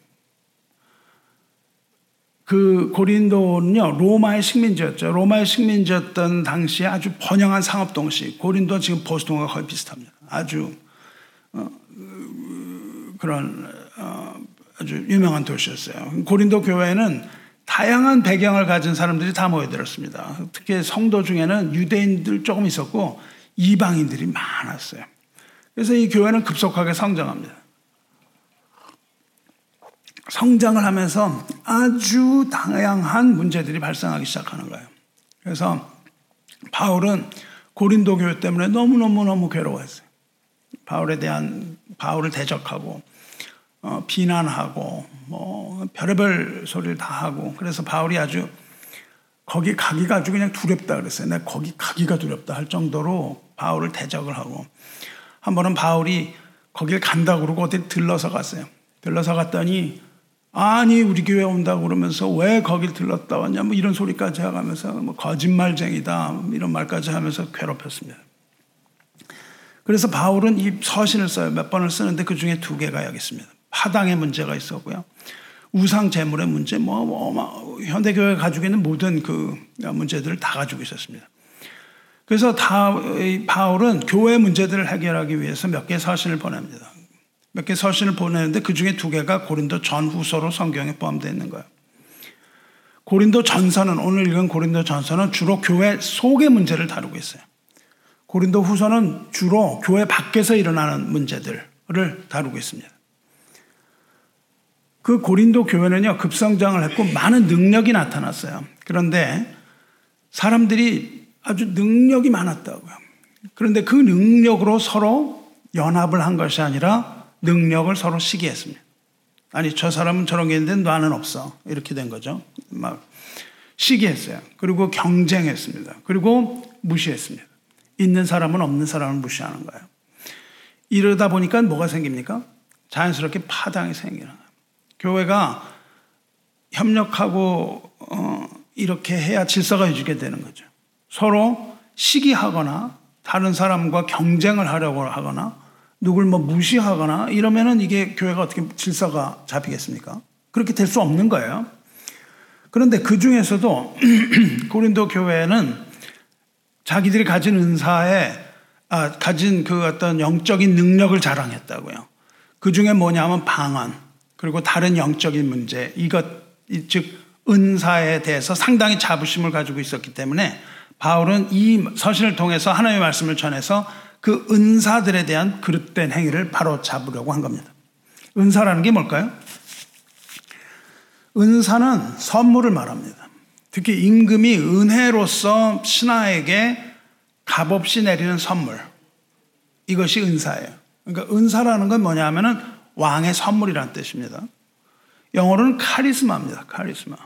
그 고린도는요 로마의 식민지였죠. 로마의 식민지였던 당시에 아주 번영한 상업 동시. 고린도 지금 보스통과 거의 비슷합니다. 아주 어, 그런 어, 아주 유명한 도시였어요. 고린도 교회는 다양한 배경을 가진 사람들이 다 모여들었습니다. 특히 성도 중에는 유대인들 조금 있었고 이방인들이 많았어요. 그래서 이 교회는 급속하게 성장합니다. 성장을 하면서 아주 다양한 문제들이 발생하기 시작하는 거예요. 그래서 바울은 고린도 교회 때문에 너무너무너무 괴로워했어요. 바울에 대한, 바울을 대적하고, 어, 비난하고, 뭐, 별의별 소리를 다 하고, 그래서 바울이 아주 거기 가기가 아주 그냥 두렵다 그랬어요. 내가 거기 가기가 두렵다 할 정도로 바울을 대적을 하고, 한 번은 바울이 거길 간다고 그러고 어디 들러서 갔어요. 들러서 갔더니 아니 우리 교회 온다고 그러면서 왜 거길 들렀다 왔냐 뭐 이런 소리까지 해가면서 뭐 거짓말쟁이다 이런 말까지 하면서 괴롭혔습니다. 그래서 바울은 이 서신을 써요. 몇 번을 쓰는데 그 중에 두 개가 여기 있습니다. 파당의 문제가 있었고요. 우상 제물의 문제, 뭐, 뭐, 현대교회가 가지고 있는 모든 그 문제들을 다 가지고 있었습니다. 그래서 다, 바울은 교회 문제들을 해결하기 위해서 몇 개의 서신을 보냅니다. 몇개 서신을 보내는데 그 중에 두 개가 고린도 전후서로 성경에 포함되어 있는 거예요. 고린도 전서는, 오늘 읽은 고린도 전서는 주로 교회 속의 문제를 다루고 있어요. 고린도 후서는 주로 교회 밖에서 일어나는 문제들을 다루고 있습니다. 그 고린도 교회는요, 급성장을 했고 많은 능력이 나타났어요. 그런데 사람들이 아주 능력이 많았다고요. 그런데 그 능력으로 서로 연합을 한 것이 아니라 능력을 서로 시기했습니다. 아니, 저 사람은 저런 게 있는데 나는 없어. 이렇게 된 거죠. 막 시기했어요. 그리고 경쟁했습니다. 그리고 무시했습니다. 있는 사람은 없는 사람을 무시하는 거예요. 이러다 보니까 뭐가 생깁니까? 자연스럽게 파당이 생기는 거예요. 교회가 협력하고 어, 이렇게 해야 질서가 유지게 되는 거죠. 서로 시기하거나 다른 사람과 경쟁을 하려고 하거나 누굴 뭐 무시하거나 이러면은 이게 교회가 어떻게 질서가 잡히겠습니까? 그렇게 될 수 없는 거예요. 그런데 그 중에서도 <clears throat> 고린도 교회는 자기들이 가진 은사에 아, 가진 그 어떤 영적인 능력을 자랑했다고요. 그 중에 뭐냐면 방언 그리고 다른 영적인 문제 이것 즉 은사에 대해서 상당히 자부심을 가지고 있었기 때문에 바울은 이 서신을 통해서 하나님의 말씀을 전해서 그 은사들에 대한 그릇된 행위를 바로 잡으려고 한 겁니다. 은사라는 게 뭘까요? 은사는 선물을 말합니다. 특히 임금이 은혜로서 신하에게 값없이 내리는 선물. 이것이 은사예요. 그러니까 은사라는 건 뭐냐 하면은 왕의 선물이라는 뜻입니다. 영어로는 카리스마입니다. 카리스마.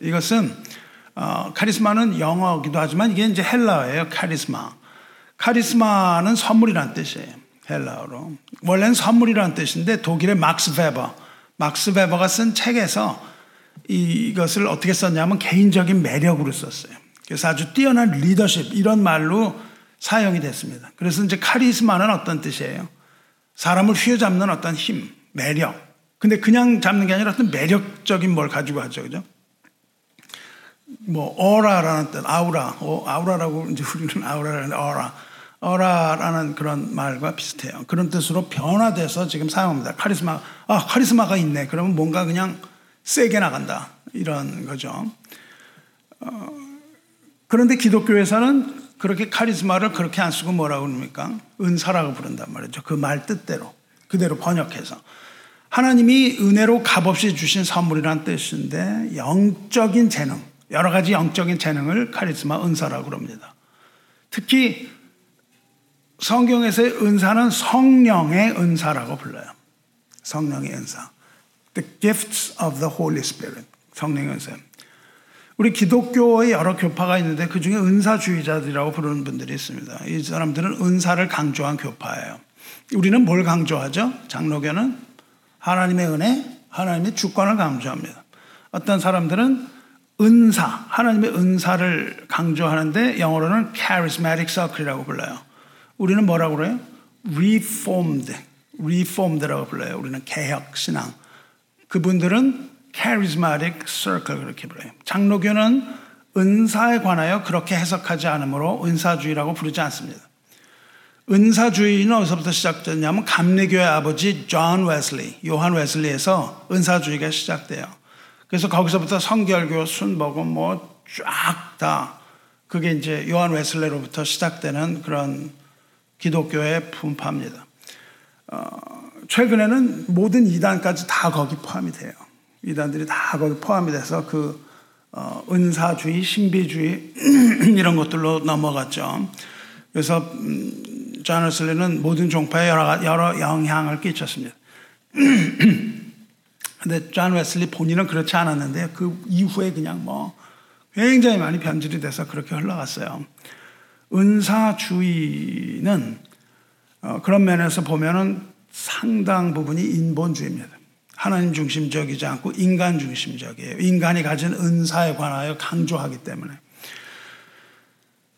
이것은 어, 카리스마는 영어기도 하지만 이게 이제 헬라어예요. 카리스마. 카리스마는 선물이라는 뜻이에요. 헬라어로. 원래는 선물이라는 뜻인데 독일의 막스 베버. 막스 베버가 쓴 책에서 이것을 어떻게 썼냐면 개인적인 매력으로 썼어요. 그래서 아주 뛰어난 리더십 이런 말로 사용이 됐습니다. 그래서 이제 카리스마는 어떤 뜻이에요? 사람을 휘어잡는 어떤 힘, 매력. 근데 그냥 잡는 게 아니라 어떤 매력적인 뭘 가지고 하죠. 그죠? 뭐, 어라라는 뜻, 아우라. 어, 아우라라고 이제 우리는 아우라라는 어라. 어라라는 그런 말과 비슷해요. 그런 뜻으로 변화돼서 지금 사용합니다. 카리스마, 아, 카리스마가 있네. 그러면 뭔가 그냥 세게 나간다. 이런 거죠. 어, 그런데 기독교에서는 그렇게 카리스마를 그렇게 안 쓰고 뭐라고 그럽니까? 은사라고 부른단 말이죠. 그 말 뜻대로. 그대로 번역해서. 하나님이 은혜로 값없이 주신 선물이란 뜻인데 영적인 재능, 여러 가지 영적인 재능을 카리스마 은사라고 그럽니다. 특히 성경에서의 은사는 성령의 은사라고 불러요. 성령의 은사. The gifts of the Holy Spirit. 성령의 은사. 우리 기독교의 여러 교파가 있는데 그 중에 은사주의자들이라고 부르는 분들이 있습니다. 이 사람들은 은사를 강조한 교파예요. 우리는 뭘 강조하죠? 장로교는 하나님의 은혜, 하나님의 주권을 강조합니다. 어떤 사람들은 은사, 하나님의 은사를 강조하는데 영어로는 charismatic circle이라고 불러요. 우리는 뭐라고 그래요? reformed, reformed라고 불러요. 우리는 개혁 신앙. 그분들은 charismatic circle 그렇게 불러요. 장로교는 은사에 관하여 그렇게 해석하지 않으므로 은사주의라고 부르지 않습니다. 은사주의는 어디서부터 시작됐냐면 감리교의 아버지 존 웨슬리, 요한 웨슬리에서 은사주의가 시작돼요. 그래서 거기서부터 성결교, 순복음 뭐 쫙 다 그게 이제 요한 웨슬리로부터 시작되는 그런 기독교의 분파입니다. 어, 최근에는 모든 이단까지 다 거기 포함이 돼요. 이단들이 다 거기 포함이 돼서 그 어, 은사주의, 신비주의 <clears throat> 이런 것들로 넘어갔죠. 그래서 음, 존 웨슬리는 모든 종파에 여러, 여러 영향을 끼쳤습니다. <clears throat> 근데 존 웨슬리 본인은 그렇지 않았는데 그 이후에 그냥 뭐 굉장히 많이 변질이 돼서 그렇게 흘러갔어요. 은사주의는 어, 그런 면에서 보면은 상당 부분이 인본주의입니다. 하나님 중심적이지 않고 인간 중심적이에요. 인간이 가진 은사에 관하여 강조하기 때문에.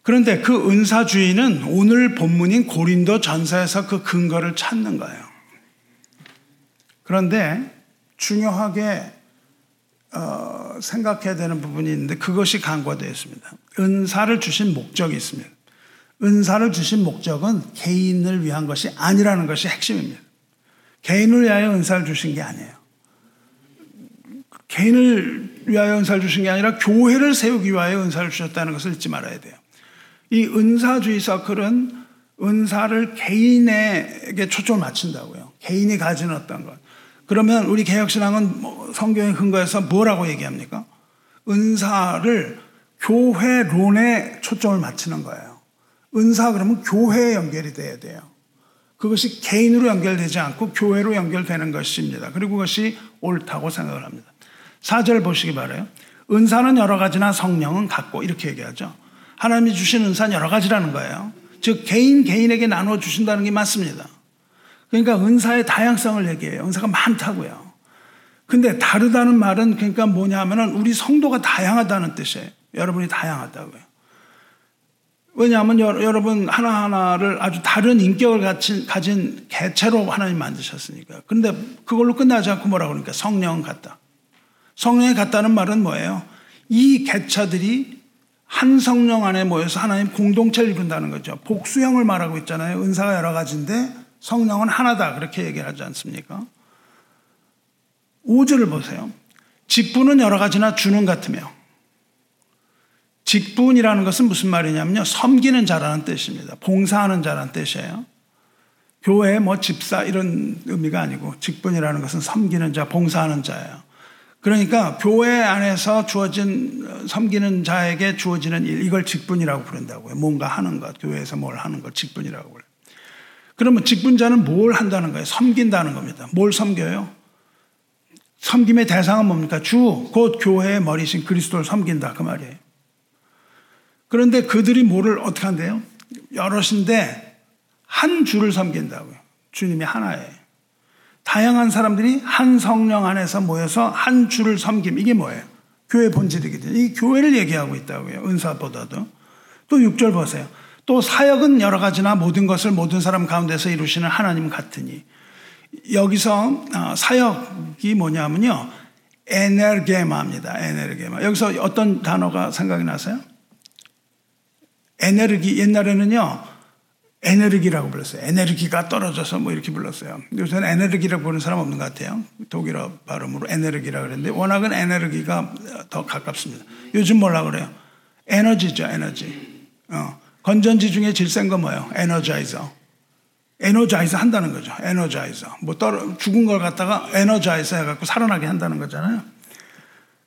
그런데 그 은사주의는 오늘 본문인 고린도 전서에서 그 근거를 찾는 거예요. 그런데 중요하게 어, 생각해야 되는 부분이 있는데 그것이 간과되어 있습니다. 은사를 주신 목적이 있습니다. 은사를 주신 목적은 개인을 위한 것이 아니라는 것이 핵심입니다. 개인을 위하여 은사를 주신 게 아니에요. 개인을 위하여 은사를 주신 게 아니라 교회를 세우기 위하여 은사를 주셨다는 것을 잊지 말아야 돼요. 이 은사주의 서클은 은사를 개인에게 초점을 맞춘다고요. 개인이 가진 어떤 것. 그러면 우리 개혁신앙은 뭐 성경의 근거에서 뭐라고 얘기합니까? 은사를 교회론에 초점을 맞추는 거예요. 은사 그러면 교회에 연결이 돼야 돼요. 그것이 개인으로 연결되지 않고 교회로 연결되는 것입니다. 그리고 그것이 옳다고 생각을 합니다. 4절 보시기 바래요. 은사는 여러 가지나 성령은 같고 이렇게 얘기하죠. 하나님이 주신 은사는 여러 가지라는 거예요. 즉 개인 개인에게 나눠 주신다는 게 맞습니다. 그러니까 은사의 다양성을 얘기해요. 은사가 많다고요. 근데 다르다는 말은 그러니까 뭐냐면은 우리 성도가 다양하다는 뜻이에요. 여러분이 다양하다고요. 왜냐하면 여러분 하나하나를 아주 다른 인격을 가진, 개체로 하나님 만드셨으니까. 근데 그걸로 끝나지 않고 뭐라 그러니까 성령 같다. 성령이 같다는 말은 뭐예요? 이 개체들이 한 성령 안에 모여서 하나님 공동체를 이룬다는 거죠. 복수형을 말하고 있잖아요. 은사가 여러 가지인데 성령은 하나다. 그렇게 얘기하지 않습니까? 5절을 보세요. 직분은 여러 가지나 주는 같으며 직분이라는 것은 무슨 말이냐면요. 섬기는 자라는 뜻입니다. 봉사하는 자라는 뜻이에요. 교회 뭐 집사 이런 의미가 아니고 직분이라는 것은 섬기는 자, 봉사하는 자예요. 그러니까 교회 안에서 주어진 섬기는 자에게 주어지는 일 이걸 직분이라고 부른다고요. 뭔가 하는 것, 교회에서 뭘 하는 것 직분이라고 그래요. 그러면 직분자는 뭘 한다는 거예요? 섬긴다는 겁니다. 뭘 섬겨요? 섬김의 대상은 뭡니까? 주, 곧 교회의 머리신 그리스도를 섬긴다. 그 말이에요. 그런데 그들이 뭐를 어떻게 한대요? 여럿인데 한 주를 섬긴다고요. 주님이 하나예요. 다양한 사람들이 한 성령 안에서 모여서 한 주를 섬김. 이게 뭐예요? 교회 본질이거든요. 이 교회를 얘기하고 있다고요. 은사보다도. 또 6절 보세요. 또 사역은 여러 가지나 모든 것을 모든 사람 가운데서 이루시는 하나님 같으니. 여기서 어, 사역이 뭐냐면요. 에네르게마입니다. 에네르게마. 여기서 어떤 단어가 생각이 나세요? 에네르기 옛날에는요. 에네르기라고 불렀어요. 에네르기가 떨어져서 뭐 이렇게 불렀어요. 요새는 에네르기라고 부르는 사람 없는 것 같아요. 독일어 발음으로 에네르기라고 그랬는데 워낙은 에네르기가 더 가깝습니다. 요즘 뭐라 그래요? 에너지죠, 에너지. 어. 건전지 중에 제일 센거 뭐예요? 에너자이저. 에너자이저 한다는 거죠. 에너자이저. 뭐 떨어, 죽은 걸 갖다가 에너자이저 해갖고 살아나게 한다는 거잖아요.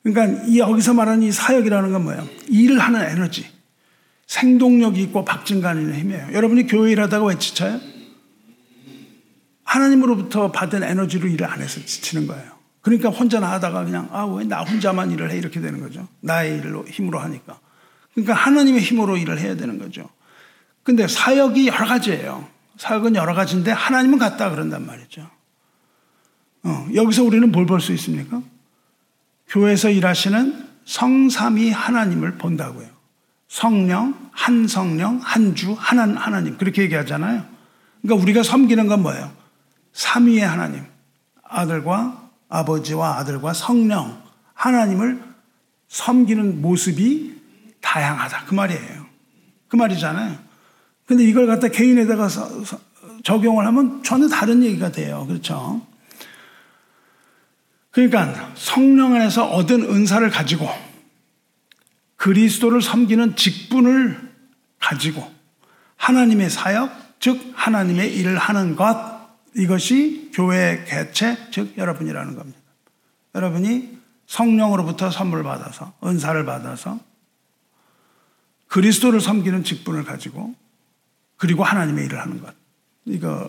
그러니까 이 여기서 말하는 이 사역이라는 건 뭐예요? 일을 하는 에너지. 생동력이 있고 박진감 있는 힘이에요. 여러분이 교회 일하다가 왜 지쳐요? 하나님으로부터 받은 에너지로 일을 안 해서 지치는 거예요. 그러니까 혼자 나 하다가 그냥 아 왜 나 혼자만 일을 해 이렇게 되는 거죠. 나의 일로 힘으로 하니까. 그러니까 하나님의 힘으로 일을 해야 되는 거죠. 근데 사역이 여러 가지예요. 사역은 여러 가지인데 하나님은 같다 그런단 말이죠. 어, 여기서 우리는 뭘 볼 수 있습니까? 교회에서 일하시는 성삼위 하나님을 본다고요. 성령, 한 성령, 한 주, 하나, 하나님. 그렇게 얘기하잖아요. 그러니까 우리가 섬기는 건 뭐예요? 삼위의 하나님. 아들과 아버지와 아들과 성령. 하나님을 섬기는 모습이 다양하다. 그 말이에요. 그 말이잖아요. 근데 이걸 갖다 개인에다가 적용을 하면 전혀 다른 얘기가 돼요. 그렇죠? 그러니까 성령 안에서 얻은 은사를 가지고 그리스도를 섬기는 직분을 가지고 하나님의 사역, 즉 하나님의 일을 하는 것 이것이 교회의 개체, 즉 여러분이라는 겁니다. 여러분이 성령으로부터 선물 받아서 은사를 받아서 그리스도를 섬기는 직분을 가지고 그리고 하나님의 일을 하는 것. 이거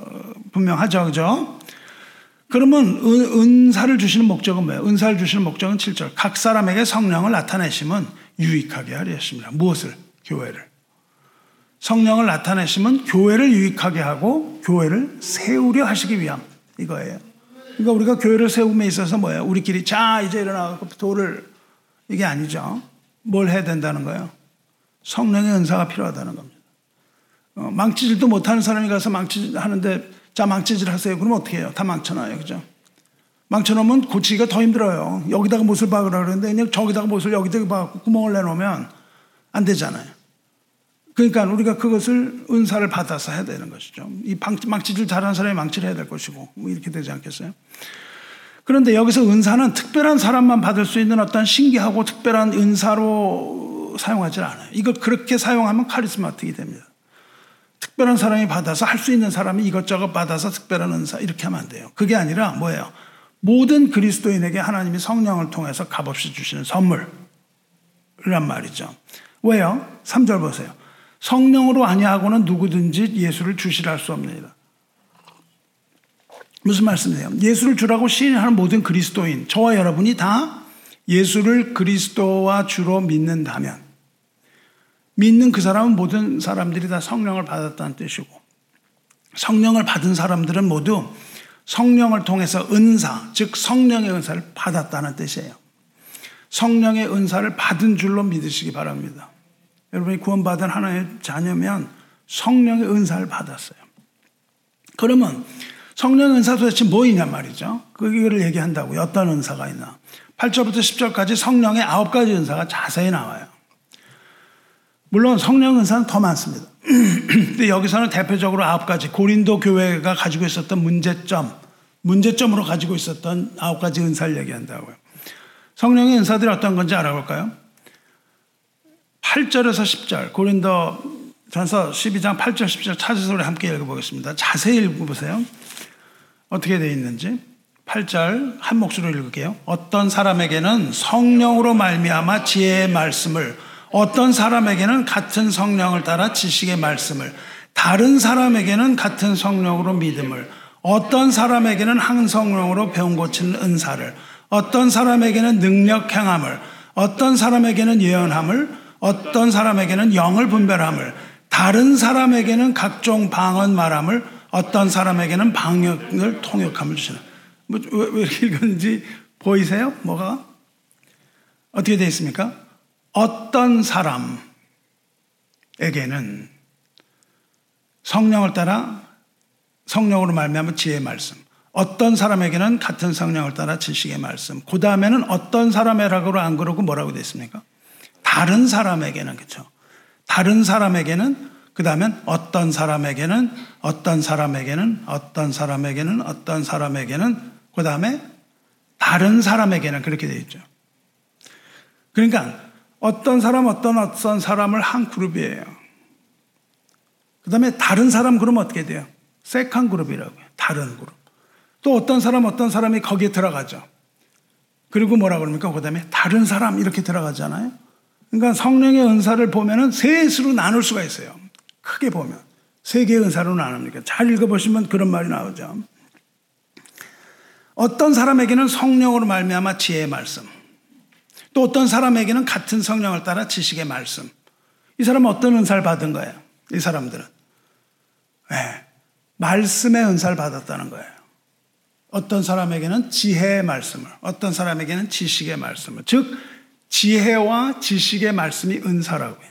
분명하죠, 그죠? 그러면 은, 사를 주시는 목적은 뭐예요? 은사를 주시는 목적은 7절. 각 사람에게 성령을 나타내시면 유익하게 하려 했습니다. 무엇을? 교회를. 성령을 나타내시면 교회를 유익하게 하고 교회를 세우려 하시기 위함. 이거예요. 그러니까 우리가 교회를 세움에 있어서 뭐예요? 우리끼리 자, 이제 일어나고 돌을 이게 아니죠. 뭘 해야 된다는 거예요? 성령의 은사가 필요하다는 겁니다. 어, 망치질도 못하는 사람이 가서 망치질 하는데 자 망치질 하세요. 그러면 어떻게 해요? 다 망쳐놔요. 그죠? 망쳐놓으면 고치기가 더 힘들어요. 여기다가 못을 박으라 그러는데 그냥 저기다가 못을 여기다가 박고 구멍을 내놓으면 안 되잖아요. 그러니까 우리가 그것을 은사를 받아서 해야 되는 것이죠. 이 망치질 잘하는 사람이 망치를 해야 될 것이고 뭐 이렇게 되지 않겠어요? 그런데 여기서 은사는 특별한 사람만 받을 수 있는 어떤 신기하고 특별한 은사로 사용하지 않아요. 이걸 그렇게 사용하면 카리스마틱이 됩니다. 특별한 사람이 받아서 할 수 있는 사람이 이것저것 받아서 특별한 은사 이렇게 하면 안 돼요. 그게 아니라 뭐예요? 모든 그리스도인에게 하나님이 성령을 통해서 값없이 주시는 선물이란 말이죠. 왜요? 3절 보세요. 성령으로 아니하고는 누구든지 예수를 주시라 할 수 없느니라. 무슨 말씀이에요? 예수를 주라고 시인하는 모든 그리스도인, 저와 여러분이 다 예수를 그리스도와 주로 믿는다면 믿는 그 사람은 모든 사람들이 다 성령을 받았다는 뜻이고 성령을 받은 사람들은 모두 성령을 통해서 은사, 즉 성령의 은사를 받았다는 뜻이에요. 성령의 은사를 받은 줄로 믿으시기 바랍니다. 여러분이 구원받은 하나의 자녀면 성령의 은사를 받았어요. 그러면 성령 은사 도대체 뭐이냐 말이죠. 그거를 얘기한다고요. 어떤 은사가 있나. 8절부터 10절까지 성령의 아홉 가지 은사가 자세히 나와요. 물론 성령 은사는 더 많습니다. <clears throat> 근데 여기서는 대표적으로 아홉 가지 고린도 교회가 가지고 있었던 문제점, 문제점으로 가지고 있었던 아홉 가지 은사를 얘기한다고요. 성령의 은사들이 어떤 건지 알아볼까요? 8절에서 10절 고린도 전서 12장 8절 10절 찾아서 우리 함께 읽어보겠습니다. 자세히 읽어보세요. 어떻게 되어 있는지 8절 한 목소리로 읽을게요. 어떤 사람에게는 성령으로 말미암아 지혜의 말씀을 어떤 사람에게는 같은 성령을 따라 지식의 말씀을, 다른 사람에게는 같은 성령으로 믿음을, 어떤 사람에게는 한 성령으로 병 고치는 은사를, 어떤 사람에게는 능력 행함을, 어떤 사람에게는 예언함을, 어떤 사람에게는 영을 분별함을, 다른 사람에게는 각종 방언 말함을, 어떤 사람에게는 방역을 통역함을 주시는. 뭐, 왜, 왜 이렇게 읽었는지 보이세요? 뭐가? 어떻게 되어 있습니까? 어떤 사람에게는 성령을 따라 성령으로 말미암은 지혜의 말씀. 어떤 사람에게는 같은 성령을 따라 지식의 말씀. 그 다음에는 어떤 사람이라고 안 그러고 뭐라고 됐습니까? 다른 사람에게는 그렇죠. 다른 사람에게는 그 다음엔 어떤 사람에게는 어떤 사람에게는 어떤 사람에게는 어떤 사람에게는 그 다음에 다른 사람에게는 그렇게 되어 있죠. 그러니까 어떤 사람, 어떤 어떤 사람을 한 그룹이에요. 그 다음에 다른 사람 그러면 어떻게 돼요? second 그룹이라고요. 다른 그룹. 또 어떤 사람, 어떤 사람이 거기에 들어가죠. 그리고 뭐라 그럽니까? 그 다음에 다른 사람 이렇게 들어가잖아요. 그러니까 성령의 은사를 보면은 셋으로 나눌 수가 있어요. 크게 보면. 세 개의 은사로 나눕니까? 잘 읽어보시면 그런 말이 나오죠. 어떤 사람에게는 성령으로 말미암아 지혜의 말씀. 또 어떤 사람에게는 같은 성령을 따라 지식의 말씀. 이 사람은 어떤 은사를 받은 거예요? 이 사람들은. 네. 말씀의 은사를 받았다는 거예요. 어떤 사람에게는 지혜의 말씀을, 어떤 사람에게는 지식의 말씀을. 즉, 지혜와 지식의 말씀이 은사라고요.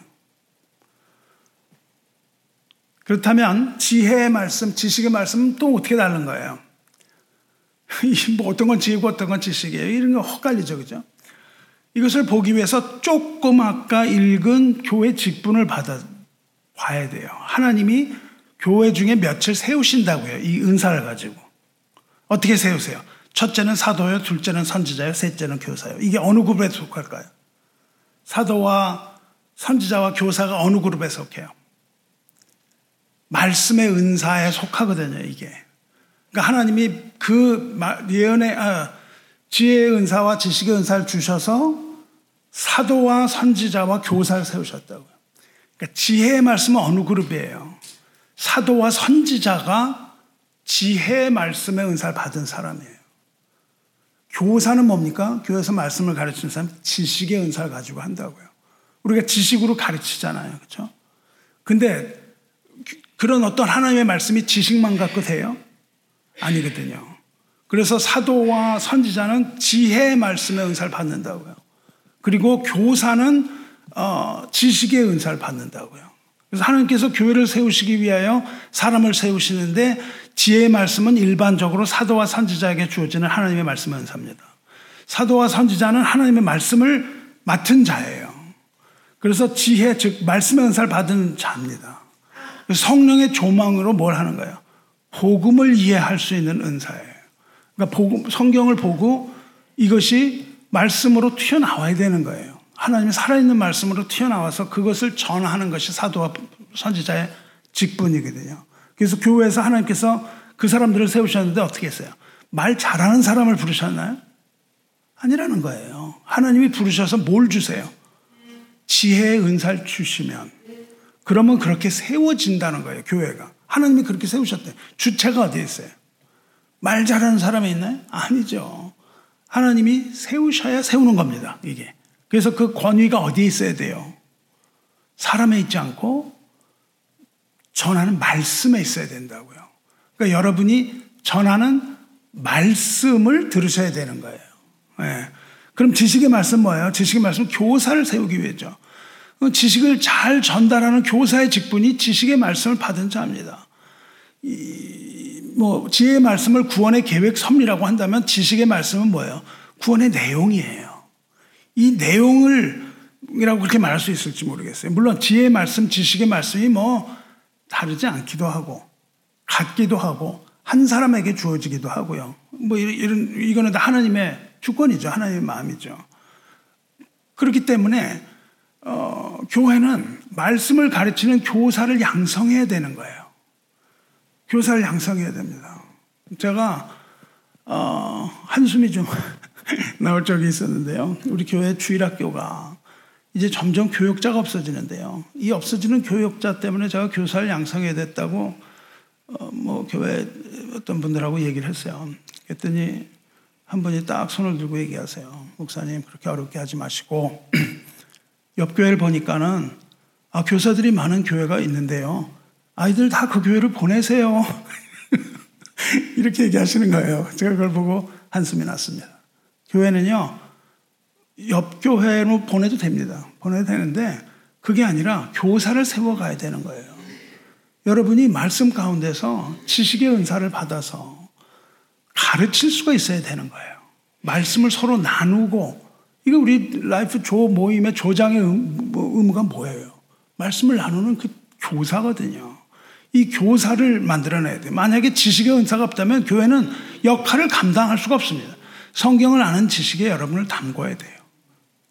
그렇다면 지혜의 말씀, 지식의 말씀은 또 어떻게 다른 거예요? <laughs> 뭐 어떤 건 지혜고 어떤 건 지식이에요. 이런 거 헛갈리죠, 그죠? 이것을 보기 위해서 조금 아까 읽은 교회 직분을 받아 봐야 돼요. 하나님이 교회 중에 며칠 세우신다고요. 이 은사를 가지고. 어떻게 세우세요? 첫째는 사도요, 둘째는 선지자요, 셋째는 교사요. 이게 어느 그룹에 속할까요? 사도와 선지자와 교사가 어느 그룹에 속해요? 말씀의 은사에 속하거든요, 이게. 그러니까 하나님이 그 예언의, 아, 지혜의 은사와 지식의 은사를 주셔서 사도와 선지자와 교사를 세우셨다고요. 그러니까 지혜의 말씀은 어느 그룹이에요? 사도와 선지자가 지혜의 말씀의 은사를 받은 사람이에요. 교사는 뭡니까? 교회에서 말씀을 가르치는 사람 지식의 은사를 가지고 한다고요. 우리가 지식으로 가르치잖아요. 그렇죠? 근데 그런 어떤 하나님의 말씀이 지식만 갖고 돼요? 아니거든요. 그래서 사도와 선지자는 지혜의 말씀의 은사를 받는다고요. 그리고 교사는 어, 지식의 은사를 받는다고요. 그래서 하나님께서 교회를 세우시기 위하여 사람을 세우시는데 지혜의 말씀은 일반적으로 사도와 선지자에게 주어지는 하나님의 말씀의 은사입니다. 사도와 선지자는 하나님의 말씀을 맡은 자예요. 그래서 지혜, 즉, 말씀의 은사를 받은 자입니다. 성령의 조망으로 뭘 하는 거예요? 복음을 이해할 수 있는 은사예요. 그러니까 복음, 성경을 보고 이것이 말씀으로 튀어나와야 되는 거예요. 하나님의 살아있는 말씀으로 튀어나와서 그것을 전하는 것이 사도와 선지자의 직분이거든요. 그래서 교회에서 하나님께서 그 사람들을 세우셨는데 어떻게 했어요? 말 잘하는 사람을 부르셨나요? 아니라는 거예요. 하나님이 부르셔서 뭘 주세요? 지혜의 은사를 주시면 그러면 그렇게 세워진다는 거예요, 교회가. 하나님이 그렇게 세우셨대. 주체가 어디에 있어요? 말 잘하는 사람이 있나요? 아니죠. 하나님이 세우셔야 세우는 겁니다. 이게. 그래서 그 권위가 어디에 있어야 돼요? 사람에 있지 않고 전하는 말씀에 있어야 된다고요. 그러니까 여러분이 전하는 말씀을 들으셔야 되는 거예요. 네. 그럼 지식의 말씀 뭐예요? 지식의 말씀 교사를 세우기 위해죠. 지식을 잘 전달하는 교사의 직분이 지식의 말씀을 받은 자입니다. 이, 뭐, 지혜의 말씀을 구원의 계획 섭리라고 한다면 지식의 말씀은 뭐예요? 구원의 내용이에요. 이 내용을 이라고 그렇게 말할 수 있을지 모르겠어요. 물론 지혜의 말씀, 지식의 말씀이 뭐 다르지 않기도 하고 같기도 하고 한 사람에게 주어지기도 하고요. 뭐 이런 이거는 다 하나님의 주권이죠. 하나님의 마음이죠. 그렇기 때문에 어, 교회는 말씀을 가르치는 교사를 양성해야 되는 거예요. 교사를 양성해야 됩니다. 제가 어, 한숨이 좀 <laughs> 나올 적이 있었는데요. 우리 교회 주일학교가 이제 점점 교육자가 없어지는데요. 이 없어지는 교육자 때문에 제가 교사를 양성해야 됐다고 어, 뭐 교회 어떤 분들하고 얘기를 했어요. 그랬더니 한 분이 딱 손을 들고 얘기하세요. 목사님 그렇게 어렵게 하지 마시고 <clears throat> 옆 교회를 보니까는 아 교사들이 많은 교회가 있는데요. 아이들 다 그 교회를 보내세요. <laughs> 이렇게 얘기하시는 거예요. 제가 그걸 보고 한숨이 났습니다. 교회는요, 옆 교회로 보내도 됩니다. 보내도 되는데, 그게 아니라 교사를 세워가야 되는 거예요. 여러분이 말씀 가운데서 지식의 은사를 받아서 가르칠 수가 있어야 되는 거예요. 말씀을 서로 나누고, 이거 우리 라이프 조 모임의 조장의 의무가 뭐예요? 말씀을 나누는 그 교사거든요. 이 교사를 만들어내야 돼요. 만약에 지식의 은사가 없다면 교회는 역할을 감당할 수가 없습니다. 성경을 아는 지식에 여러분을 담궈야 돼요.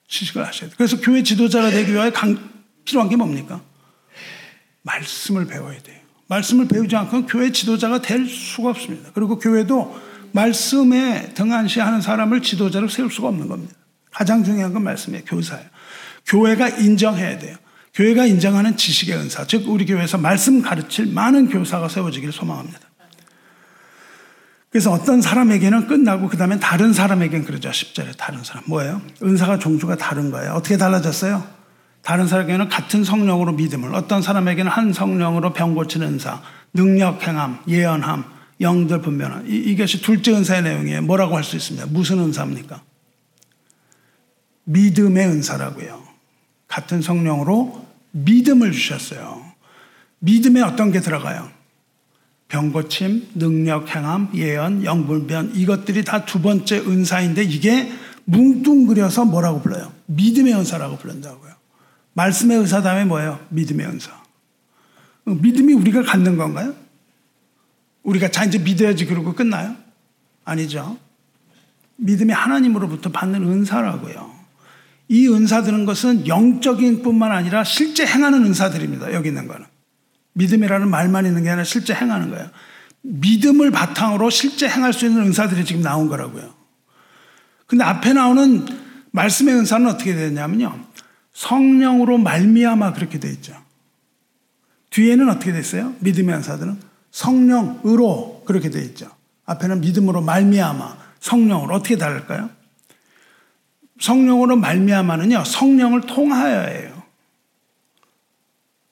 지식을 하셔야 돼요. 그래서 교회 지도자가 되기 위해 강, 필요한 게 뭡니까? 말씀을 배워야 돼요. 말씀을 배우지 않고는 교회 지도자가 될 수가 없습니다. 그리고 교회도 말씀에 등한시하는 사람을 지도자로 세울 수가 없는 겁니다. 가장 중요한 건 말씀이에요. 교사예요. 교회가 인정해야 돼요. 교회가 인정하는 지식의 은사, 즉 우리 교회에서 말씀 가르칠 많은 교사가 세워지기를 소망합니다. 그래서 어떤 사람에게는 끝나고 그 다음에 다른 사람에게는 그러죠. 10절에 다른 사람. 뭐예요? 은사가 종주가 다른 거예요. 어떻게 달라졌어요? 다른 사람에게는 같은 성령으로 믿음을, 어떤 사람에게는 한 성령으로 병 고치는 은사, 능력 행함, 예언함, 영들 분별함. 이, 이것이 둘째 은사의 내용이에요. 뭐라고 할 수 있습니다. 무슨 은사입니까? 믿음의 은사라고요. 같은 성령으로 믿음을 주셨어요. 믿음에 어떤 게 들어가요? 병고침, 능력, 행함, 예언, 영불변 이것들이 다 두 번째 은사인데 이게 뭉뚱그려서 뭐라고 불러요? 믿음의 은사라고 부른다고요. 말씀의 은사 다음에 뭐예요? 믿음의 은사. 믿음이 우리가 갖는 건가요? 우리가 자 이제 믿어야지 그러고 끝나요? 아니죠. 믿음이 하나님으로부터 받는 은사라고요. 이 은사들은 것은 영적인 뿐만 아니라 실제 행하는 은사들입니다. 여기 있는 거는. 믿음이라는 말만 있는 게 아니라 실제 행하는 거예요. 믿음을 바탕으로 실제 행할 수 있는 은사들이 지금 나온 거라고요. 근데 앞에 나오는 말씀의 은사는 어떻게 되냐면요. 성령으로 말미암아 그렇게 돼 있죠. 뒤에는 어떻게 됐어요? 믿음의 은사들은 성령으로 그렇게 돼 있죠. 앞에는 믿음으로 말미암아 성령으로 어떻게 다를까요? 성령으로 말미암아는요. 성령을 통하여예요.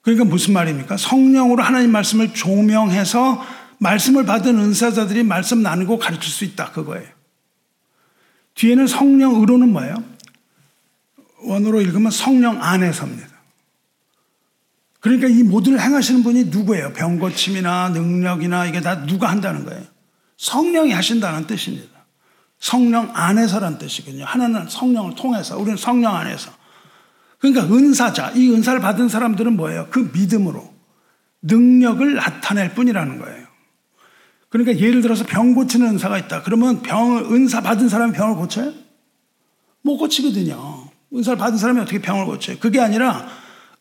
그러니까 무슨 말입니까? 성령으로 하나님 말씀을 조명해서 말씀을 받은 은사자들이 말씀 나누고 가르칠 수 있다. 그거예요. 뒤에는 성령 으로는 뭐예요? 원어로 읽으면 성령 안에서입니다. 그러니까 이 모든 행하시는 분이 누구예요? 병 고침이나 능력이나 이게 다 누가 한다는 거예요? 성령이 하신다는 뜻입니다. 성령 안에서란 뜻이거든요. 하나는 성령을 통해서, 우리는 성령 안에서. 그러니까 은사자, 이 은사를 받은 사람들은 뭐예요? 그 믿음으로 능력을 나타낼 뿐이라는 거예요. 그러니까 예를 들어서 병 고치는 은사가 있다. 그러면 병, 은사 받은 사람이 병을 고쳐요? 못 고치거든요. 은사를 받은 사람이 어떻게 병을 고쳐요? 그게 아니라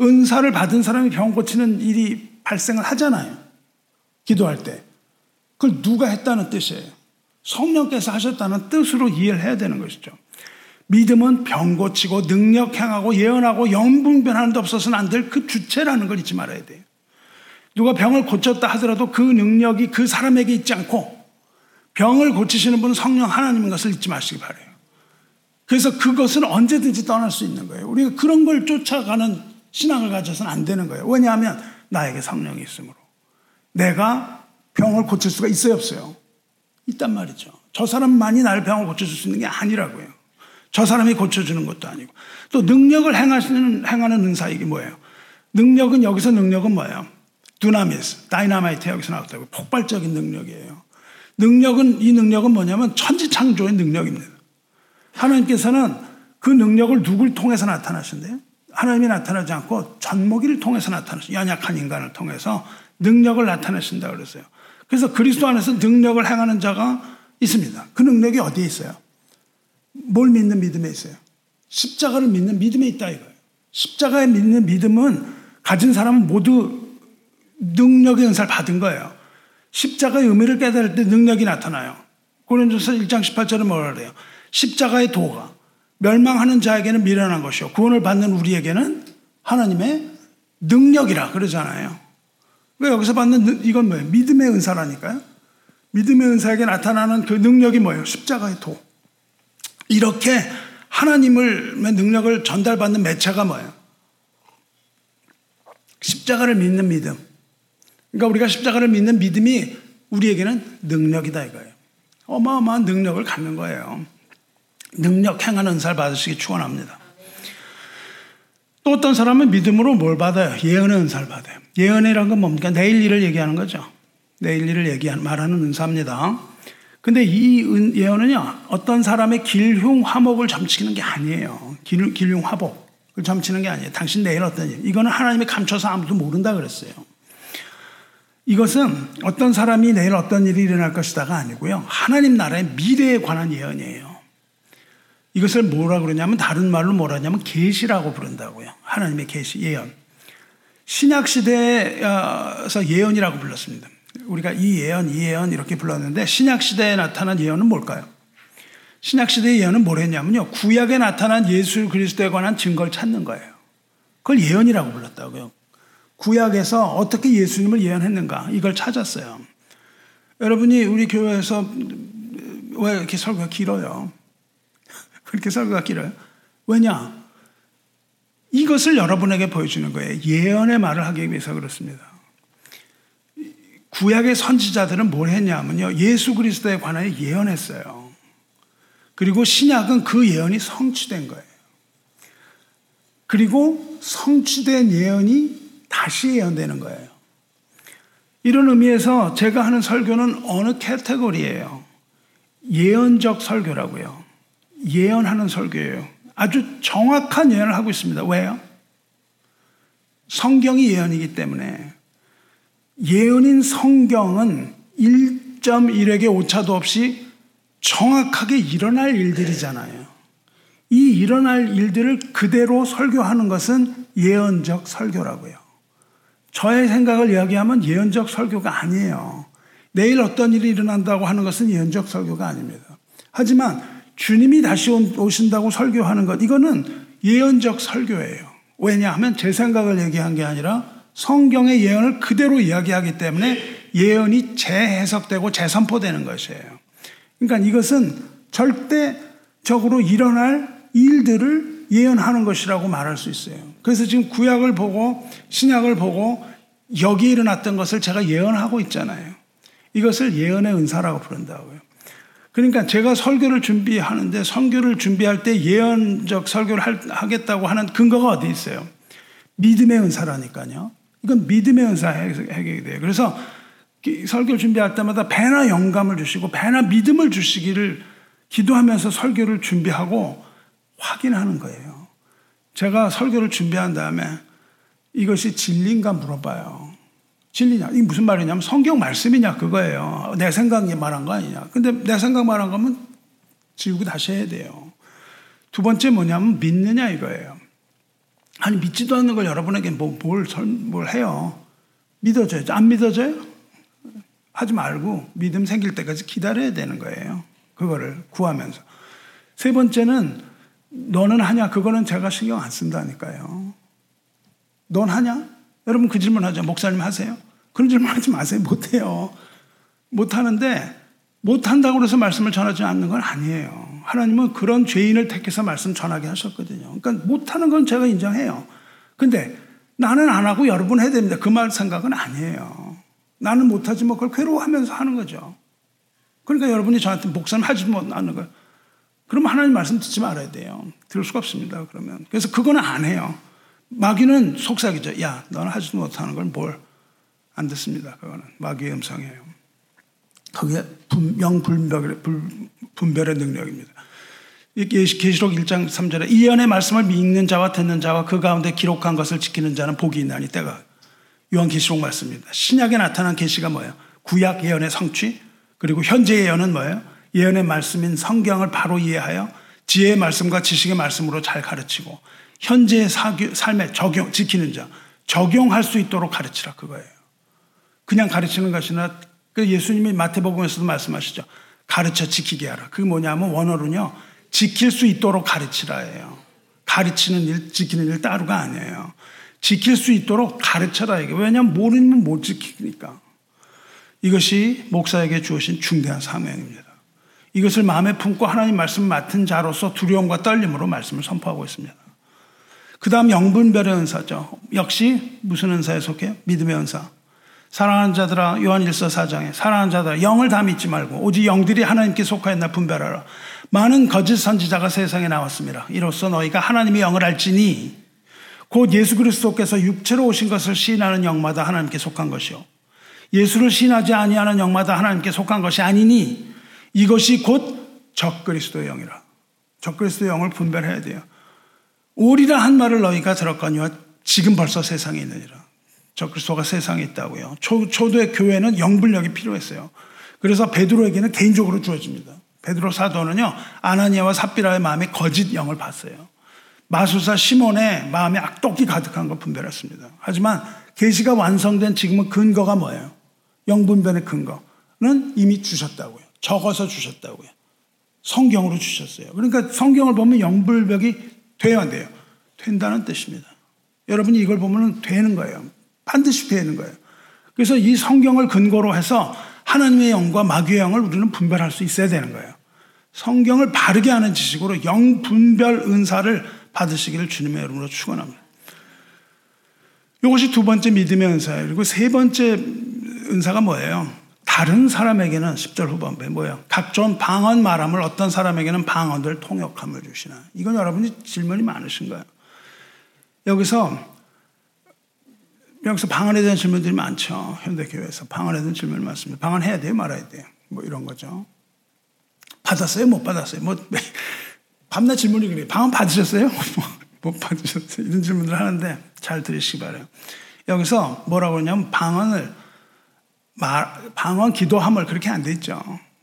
은사를 받은 사람이 병 고치는 일이 발생을 하잖아요. 기도할 때. 그걸 누가 했다는 뜻이에요. 성령께서 하셨다는 뜻으로 이해를 해야 되는 것이죠. 믿음은 병 고치고 능력 행하고 예언하고 영분변하는 데 없어서는 안 될 그 주체라는 걸 잊지 말아야 돼요. 누가 병을 고쳤다 하더라도 그 능력이 그 사람에게 있지 않고 병을 고치시는 분은 성령 하나님인 것을 잊지 마시기 바래요. 그래서 그것은 언제든지 떠날 수 있는 거예요. 우리가 그런 걸 쫓아가는 신앙을 가져서는 안 되는 거예요. 왜냐하면 나에게 성령이 있으므로 내가 병을 고칠 수가 있어요, 없어요? 있단 말이죠. 저 사람만이 나를 병을 고쳐줄 수 있는 게 아니라고요. 저 사람이 고쳐주는 것도 아니고. 또 능력을 행하시는, 행하는 은사 이게 뭐예요? 능력은 여기서 능력은 뭐예요? 두나미스, 다이나마이트 여기서 나왔다고. 폭발적인 능력이에요. 능력은, 이 능력은 뭐냐면 천지창조의 능력입니다. 하나님께서는 그 능력을 누굴 통해서 나타나신대요? 하나님이 나타나지 않고 전모기를 통해서 나타나신 연약한 인간을 통해서 능력을 나타내신다 그랬어요. 그래서 그리스도 안에서 능력을 행하는 자가 있습니다. 그 능력이 어디에 있어요? 뭘 믿는 믿음에 있어요? 십자가를 믿는 믿음에 있다 이거예요. 십자가에 믿는 믿음은 가진 사람은 모두 능력의 은사를 받은 거예요. 십자가의 의미를 깨달을 때 능력이 나타나요. 고린도서 1장 18절에 뭐라 그래요? 십자가의 도가 멸망하는 자에게는 미련한 것이요. 구원을 받는 우리에게는 하나님의 능력이라 그러잖아요. 왜 여기서 받는 이건 뭐예요? 믿음의 은사라니까요. 믿음의 은사에게 나타나는 그 능력이 뭐예요? 십자가의 도. 이렇게 하나님을 능력을 전달받는 매체가 뭐예요? 십자가를 믿는 믿음. 그러니까 우리가 십자가를 믿는 믿음이 우리에게는 능력이다 이거예요. 어마어마한 능력을 갖는 거예요. 능력 행하는 은사를 받으시기 축원합니다. 또 어떤 사람은 믿음으로 뭘 받아요? 예언의 은사를 받아요. 예언이란 건 뭡니까? 내일 일을 얘기하는 거죠. 내일 일을 얘기하는 말하는 은사입니다. 근데 이 예언은요, 어떤 사람의 길흉 화목을 점치는 게 아니에요. 길, 길흉 화복을 점치는 게 아니에요. 당신 내일 어떤 일. 이거는 하나님이 감춰서 아무도 모른다 그랬어요. 이것은 어떤 사람이 내일 어떤 일이 일어날 것이다가 아니고요. 하나님 나라의 미래에 관한 예언이에요. 이것을 뭐라 그러냐면 다른 말로 뭐라 하냐면 계시라고 부른다고요. 하나님의 계시, 예언. 신약 시대에서 예언이라고 불렀습니다. 우리가 이 예언, 이 예언 이렇게 불렀는데 신약 시대에 나타난 예언은 뭘까요? 신약 시대의 예언은 뭐랬냐면요. 구약에 나타난 예수 그리스도에 관한 증거를 찾는 거예요. 그걸 예언이라고 불렀다고요. 구약에서 어떻게 예수님을 예언했는가 이걸 찾았어요. 여러분이 우리 교회에서 왜 이렇게 설교가 길어요? 그렇게 설교가 길어요? 왜냐? 이것을 여러분에게 보여주는 거예요. 예언의 말을 하기 위해서 그렇습니다. 구약의 선지자들은 뭘 했냐면요. 예수 그리스도에 관하여 예언했어요. 그리고 신약은 그 예언이 성취된 거예요. 그리고 성취된 예언이 다시 예언되는 거예요. 이런 의미에서 제가 하는 설교는 어느 캐테고리예요. 예언적 설교라고요. 예언하는 설교예요. 아주 정확한 예언을 하고 있습니다. 왜요? 성경이 예언이기 때문에 예언인 성경은 1.1에게 오차도 없이 정확하게 일어날 일들이잖아요. 이 일어날 일들을 그대로 설교하는 것은 예언적 설교라고요. 저의 생각을 이야기하면 예언적 설교가 아니에요. 내일 어떤 일이 일어난다고 하는 것은 예언적 설교가 아닙니다. 하지만 주님이 다시 오신다고 설교하는 것, 이거는 예언적 설교예요. 왜냐하면 제 생각을 얘기한 게 아니라 성경의 예언을 그대로 이야기하기 때문에 예언이 재해석되고 재선포되는 것이에요. 그러니까 이것은 절대적으로 일어날 일들을 예언하는 것이라고 말할 수 있어요. 그래서 지금 구약을 보고 신약을 보고 여기 일어났던 것을 제가 예언하고 있잖아요. 이것을 예언의 은사라고 부른다고요. 그러니까 제가 설교를 준비하는데 설교를 준비할 때 예언적 설교를 하겠다고 하는 근거가 어디 있어요? 믿음의 은사라니까요. 이건 믿음의 은사 해결이 돼요. 그래서 설교 준비할 때마다 배나 영감을 주시고 배나 믿음을 주시기를 기도하면서 설교를 준비하고 확인하는 거예요. 제가 설교를 준비한 다음에 이것이 진리인가 물어봐요. 진리냐? 이게 무슨 말이냐면 성경 말씀이냐 그거예요. 내 생각이 말한 거 아니냐. 근데 내 생각 말한 거면 지우고 다시 해야 돼요. 두 번째 뭐냐면 믿느냐 이거예요. 아니 믿지도 않는 걸 여러분에게 뭐, 뭘, 뭘 해요. 믿어줘야죠. 안 믿어져요? 하지 말고 믿음 생길 때까지 기다려야 되는 거예요. 그거를 구하면서. 세 번째는 너는 하냐? 그거는 제가 신경 안 쓴다니까요. 넌 하냐? 여러분 그 질문 하죠. 목사님 하세요? 그런 질문 하지 마세요. 못해요. 못하는데 못한다고 해서 말씀을 전하지 않는 건 아니에요. 하나님은 그런 죄인을 택해서 말씀 전하게 하셨거든요. 그러니까 못하는 건 제가 인정해요. 근데 나는 안 하고 여러분 해야 됩니다. 그 말 생각은 아니에요. 나는 못하지 뭐 그걸 괴로워하면서 하는 거죠. 그러니까 여러분이 저한테 목사님 하지 못하는 거예요. 그럼 하나님 말씀 듣지 말아야 돼요. 들을 수가 없습니다. 그러면. 그래서 그거는 안 해요. 마귀는 속삭이죠. 야, 너는 하지도 못하는 걸 뭘 안 듣습니다. 그거는 마귀의 음성이에요. 그게 명분별의 분별의 능력입니다. 계시록 1장 3절에 이 연의 말씀을 믿는 자와 듣는 자와 그 가운데 기록한 것을 지키는 자는 복이 있나니 때가 요한 계시록 말씀입니다. 신약에 나타난 계시가 뭐예요? 구약 예언의 성취 그리고 현재 예언은 뭐예요? 예언의 말씀인 성경을 바로 이해하여 지혜의 말씀과 지식의 말씀으로 잘 가르치고 현재의 삶에 적용, 지키는 자, 적용할 수 있도록 가르치라 그거예요. 그냥 가르치는 것이 아니라 그 예수님이 마태복음에서도 말씀하시죠. 가르쳐 지키게 하라. 그게 뭐냐면 원어로는요. 지킬 수 있도록 가르치라예요. 가르치는 일, 지키는 일 따로가 아니에요. 지킬 수 있도록 가르쳐라 이게. 왜냐하면 모르면 못 지키니까. 이것이 목사에게 주어진 중대한 사명입니다. 이것을 마음에 품고 하나님 말씀 맡은 자로서 두려움과 떨림으로 말씀을 선포하고 있습니다. 그 다음 영분별의 은사죠. 역시 무슨 은사에 속해요? 믿음의 은사. 사랑하는 자들아 요한일서 4장에 사랑하는 자들아 영을 다 믿지 말고 오직 영들이 하나님께 속하였나 분별하라. 많은 거짓 선지자가 세상에 나왔습니다. 이로써 너희가 하나님의 영을 알지니 곧 예수 그리스도께서 육체로 오신 것을 시인하는 영마다 하나님께 속한 것이요. 예수를 신하지 아니하는 영마다 하나님께 속한 것이 아니니 이것이 곧 적그리스도의 영이라. 적그리스도의 영을 분별해야 돼요. 오리라 한 말을 너희가 들었거니와 지금 벌써 세상에 있느니라. 적그리스도가 세상에 있다고요. 초, 초도의 교회는 영불력이 필요했어요. 그래서 베드로에게는 개인적으로 주어집니다. 베드로 사도는요, 아나니아와 삽비라의 마음에 거짓 영을 봤어요. 마술사 시몬의 마음에 악독이 가득한 걸 분별했습니다. 하지만 계시가 완성된 지금은 근거가 뭐예요? 영분별의 근거는 이미 주셨다고요. 적어서 주셨다고요. 성경으로 주셨어요. 그러니까 성경을 보면 영불벽이 돼야 안 돼요. 된다는 뜻입니다. 여러분이 이걸 보면 되는 거예요. 반드시 되는 거예요. 그래서 이 성경을 근거로 해서 하나님의 영과 마귀의 영을 우리는 분별할 수 있어야 되는 거예요. 성경을 바르게 하는 지식으로 영 분별 은사를 받으시기를 주님의 이름으로 축원합니다. 이것이 두 번째 믿음의 은사예요. 그리고 세 번째 은사가 뭐예요? 다른 사람에게는 10절 후반부에 뭐예요? 각종 방언 말함을 어떤 사람에게는 방언들 통역함을 주시나. 이건 여러분이 질문이 많으신 거예요. 여기서 여기서 방언에 대한 질문들이 많죠. 현대교회에서 방언에 대한 질문이 많습니다. 방언해야 돼요? 말아야 돼요? 뭐 이런 거죠. 받았어요? 못 받았어요? 뭐 밤낮 질문이 그래요. 방언 받으셨어요? <laughs> 못 받으셨어요? 이런 질문을 하는데 잘 들으시기 바래요. 여기서 뭐라고 그러냐면 방언을 말, 방언 기도함을 그렇게 안 돼 있죠.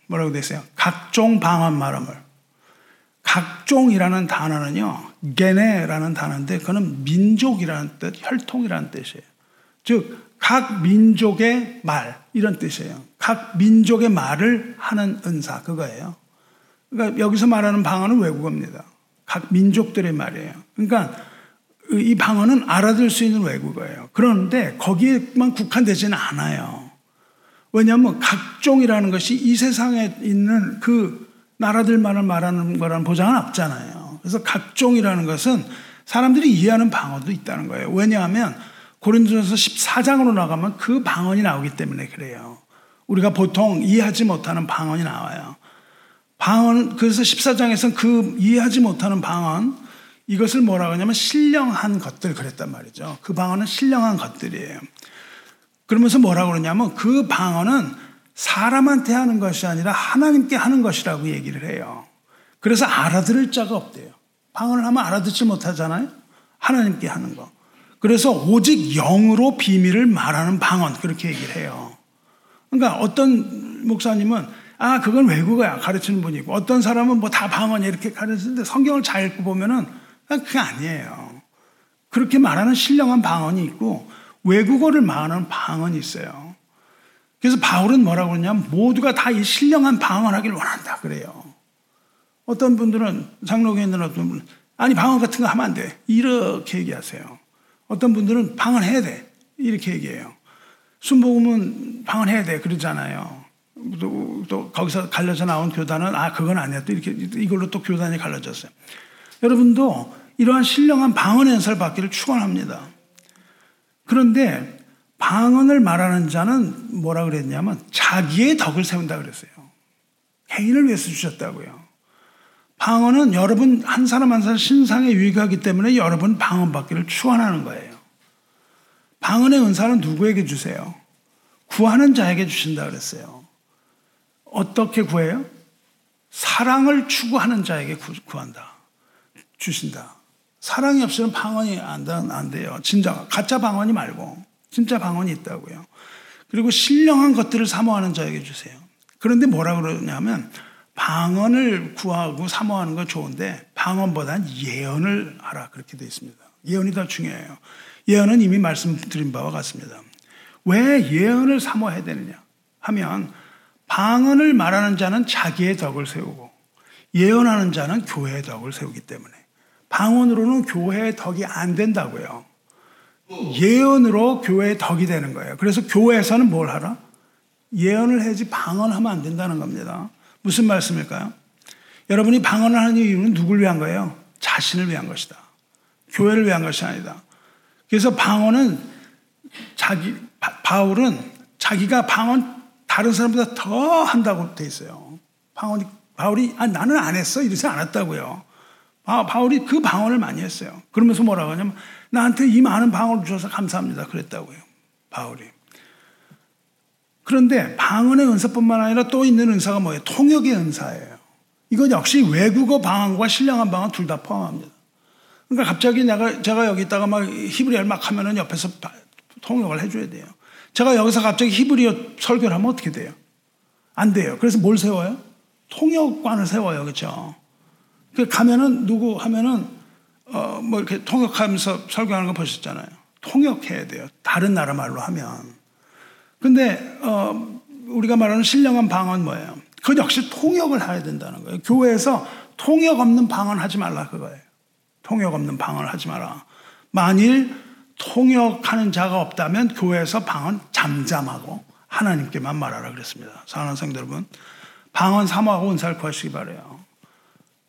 뭐라고 돼 있어요? 각종 방언 말함을. 각종이라는 단어는요, 게네라는 단어인데, 그거는 민족이라는 뜻, 혈통이라는 뜻이에요. 즉, 각 민족의 말, 이런 뜻이에요. 각 민족의 말을 하는 은사, 그거예요. 그러니까 여기서 말하는 방언은 외국어입니다. 각 민족들의 말이에요. 그러니까 이 방언은 알아들 수 있는 외국어예요. 그런데 거기에만 국한되지는 않아요. 왜냐하면 각종이라는 것이 이 세상에 있는 그 나라들만을 말하는 거라는 보장은 없잖아요. 그래서 각종이라는 것은 사람들이 이해하는 방언도 있다는 거예요. 왜냐하면 고린도전서 14장으로 나가면 그 방언이 나오기 때문에 그래요. 우리가 보통 이해하지 못하는 방언이 나와요. 방언, 그래서 14장에서는 그 이해하지 못하는 방언, 이것을 뭐라고 하냐면 신령한 것들 그랬단 말이죠. 그 방언은 신령한 것들이에요. 그러면서 뭐라고 그러냐면 그 방언은 사람한테 하는 것이 아니라 하나님께 하는 것이라고 얘기를 해요. 그래서 알아들을 자가 없대요. 방언을 하면 알아듣지 못하잖아요. 하나님께 하는 거. 그래서 오직 영으로 비밀을 말하는 방언 그렇게 얘기를 해요. 그러니까 어떤 목사님은 아 그건 외국어야 가르치는 분이고 어떤 사람은 뭐 다 방언이 이렇게 가르치는데 성경을 잘 읽고 보면은 그게 아니에요. 그렇게 말하는 신령한 방언이 있고 외국어를 말하는 방언이 있어요. 그래서 바울은 뭐라고 그러냐면 모두가 다 이 신령한 방언하기를 원한다 그래요. 어떤 분들은 분은 아니 방언 같은 거 하면 안 돼. 이렇게 얘기하세요. 어떤 분들은 방언 해야 돼. 이렇게 얘기해요. 순복음은 방언 해야 돼. 그러잖아요. 또, 또 거기서 갈려져 나온 교단은 아 그건 아니야. 또 이렇게 이걸로 또 교단이 갈라졌어요. 여러분도 이러한 신령한 방언 연설 받기를 축원합니다. 그런데 방언을 말하는 자는 뭐라 그랬냐면 자기의 덕을 세운다 그랬어요. 개인을 위해서 주셨다고요. 방언은 여러분 한 사람 한 사람 신상에 유익하기 때문에 여러분 방언 받기를 축원하는 거예요. 방언의 은사는 누구에게 주세요? 구하는 자에게 주신다 그랬어요. 어떻게 구해요? 사랑을 추구하는 자에게 구한다. 주신다. 사랑이 없으면 방언이 안, 안 돼요. 진짜 가짜 방언이 말고 진짜 방언이 있다고요. 그리고 신령한 것들을 사모하는 자에게 주세요. 그런데 뭐라 그러냐면 방언을 구하고 사모하는 건 좋은데 방언보다는 예언을 하라 그렇게 되어 있습니다. 예언이 더 중요해요. 예언은 이미 말씀드린 바와 같습니다. 왜 예언을 사모해야 되느냐 하면 방언을 말하는 자는 자기의 덕을 세우고 예언하는 자는 교회의 덕을 세우기 때문에 방언으로는 교회의 덕이 안 된다고요. 예언으로 교회의 덕이 되는 거예요. 그래서 교회에서는 뭘 하라? 예언을 해야지 방언하면 안 된다는 겁니다. 무슨 말씀일까요? 여러분이 방언을 하는 이유는 누굴 위한 거예요? 자신을 위한 것이다. 교회를 위한 것이 아니다. 그래서 방언은 자기, 바울은 자기가 방언 다른 사람보다 더 한다고 돼 있어요. 방언이, 바울이, 아, 나는 안 했어. 이러지 않았다고요. 바울이 그 방언을 많이 했어요. 그러면서 뭐라고 하냐면, 나한테 이 많은 방언을 주셔서 감사합니다. 그랬다고요. 바울이. 그런데 방언의 은사뿐만 아니라 또 있는 은사가 뭐예요? 통역의 은사예요. 이건 역시 외국어 방언과 신령한 방언 둘 다 포함합니다. 그러니까 갑자기 내가 제가 여기 있다가 막 히브리어를 막 하면은 옆에서 통역을 해줘야 돼요. 제가 여기서 갑자기 히브리어 설교를 하면 어떻게 돼요? 안 돼요. 그래서 뭘 세워요? 통역관을 세워요. 그렇죠? 그 가면은 누구 하면은 어 뭐 이렇게 통역하면서 설교하는 거 보셨잖아요. 통역해야 돼요. 다른 나라 말로 하면. 근데 어, 우리가 말하는 신령한 방언 뭐예요? 그 역시 통역을 해야 된다는 거예요. 교회에서 통역 없는 방언 하지 말라 그거예요. 통역 없는 방언을 하지 마라. 만일 통역하는 자가 없다면 교회에서 방언 잠잠하고 하나님께만 말하라 그랬습니다. 사랑하는 성도 여러분, 방언 사모하고 은사를 구하시기 바래요.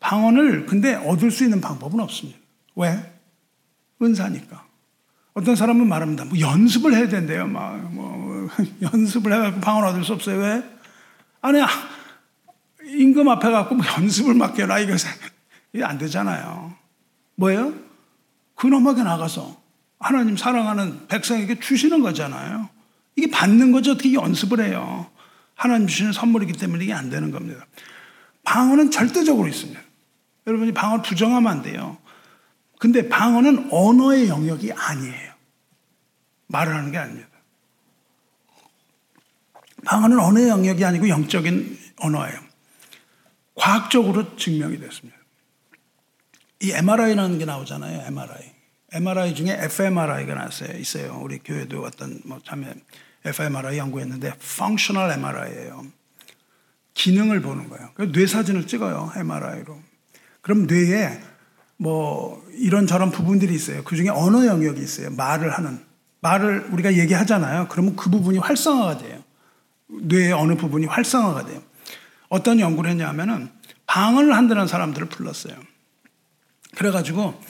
방언을 근데 얻을 수 있는 방법은 없습니다. 왜? 은사니까. 어떤 사람은 말합니다. 뭐 연습을 해야 된대요. 막, 뭐, <laughs> 연습을 해갖고 방언 얻을 수 없어요. 왜? 아니, 임금 앞에 갖고 뭐 연습을 맡겨라. 이거, 안 되잖아요. 뭐예요? 근엄하게 나가서 하나님 사랑하는 백성에게 주시는 거잖아요. 이게 받는 거죠. 어떻게 연습을 해요. 하나님 주시는 선물이기 때문에 이게 안 되는 겁니다. 방언은 절대적으로 있습니다. 여러분이 방언 부정하면 안 돼요. 근데 방언은 언어의 영역이 아니에요. 말을 하는 게 아닙니다. 방언은 언어의 영역이 아니고 영적인 언어예요. 과학적으로 증명이 됐습니다. 이 MRI라는 게 나오잖아요. MRI. MRI 중에 fMRI가 나왔어요. 있어요. 우리 교회도 어떤 뭐 참여 fMRI 연구했는데 functional MRI예요. 기능을 보는 거예요. 뇌 사진을 찍어요. MRI로. 그럼 뇌에 뭐 이런저런 부분들이 있어요. 그 중에 언어 영역이 있어요. 말을 하는. 말을 우리가 얘기하잖아요. 그러면 그 부분이 활성화가 돼요. 뇌의 어느 부분이 활성화가 돼요. 어떤 연구를 했냐면은 방언을 한다는 사람들을 불렀어요. 그래가지고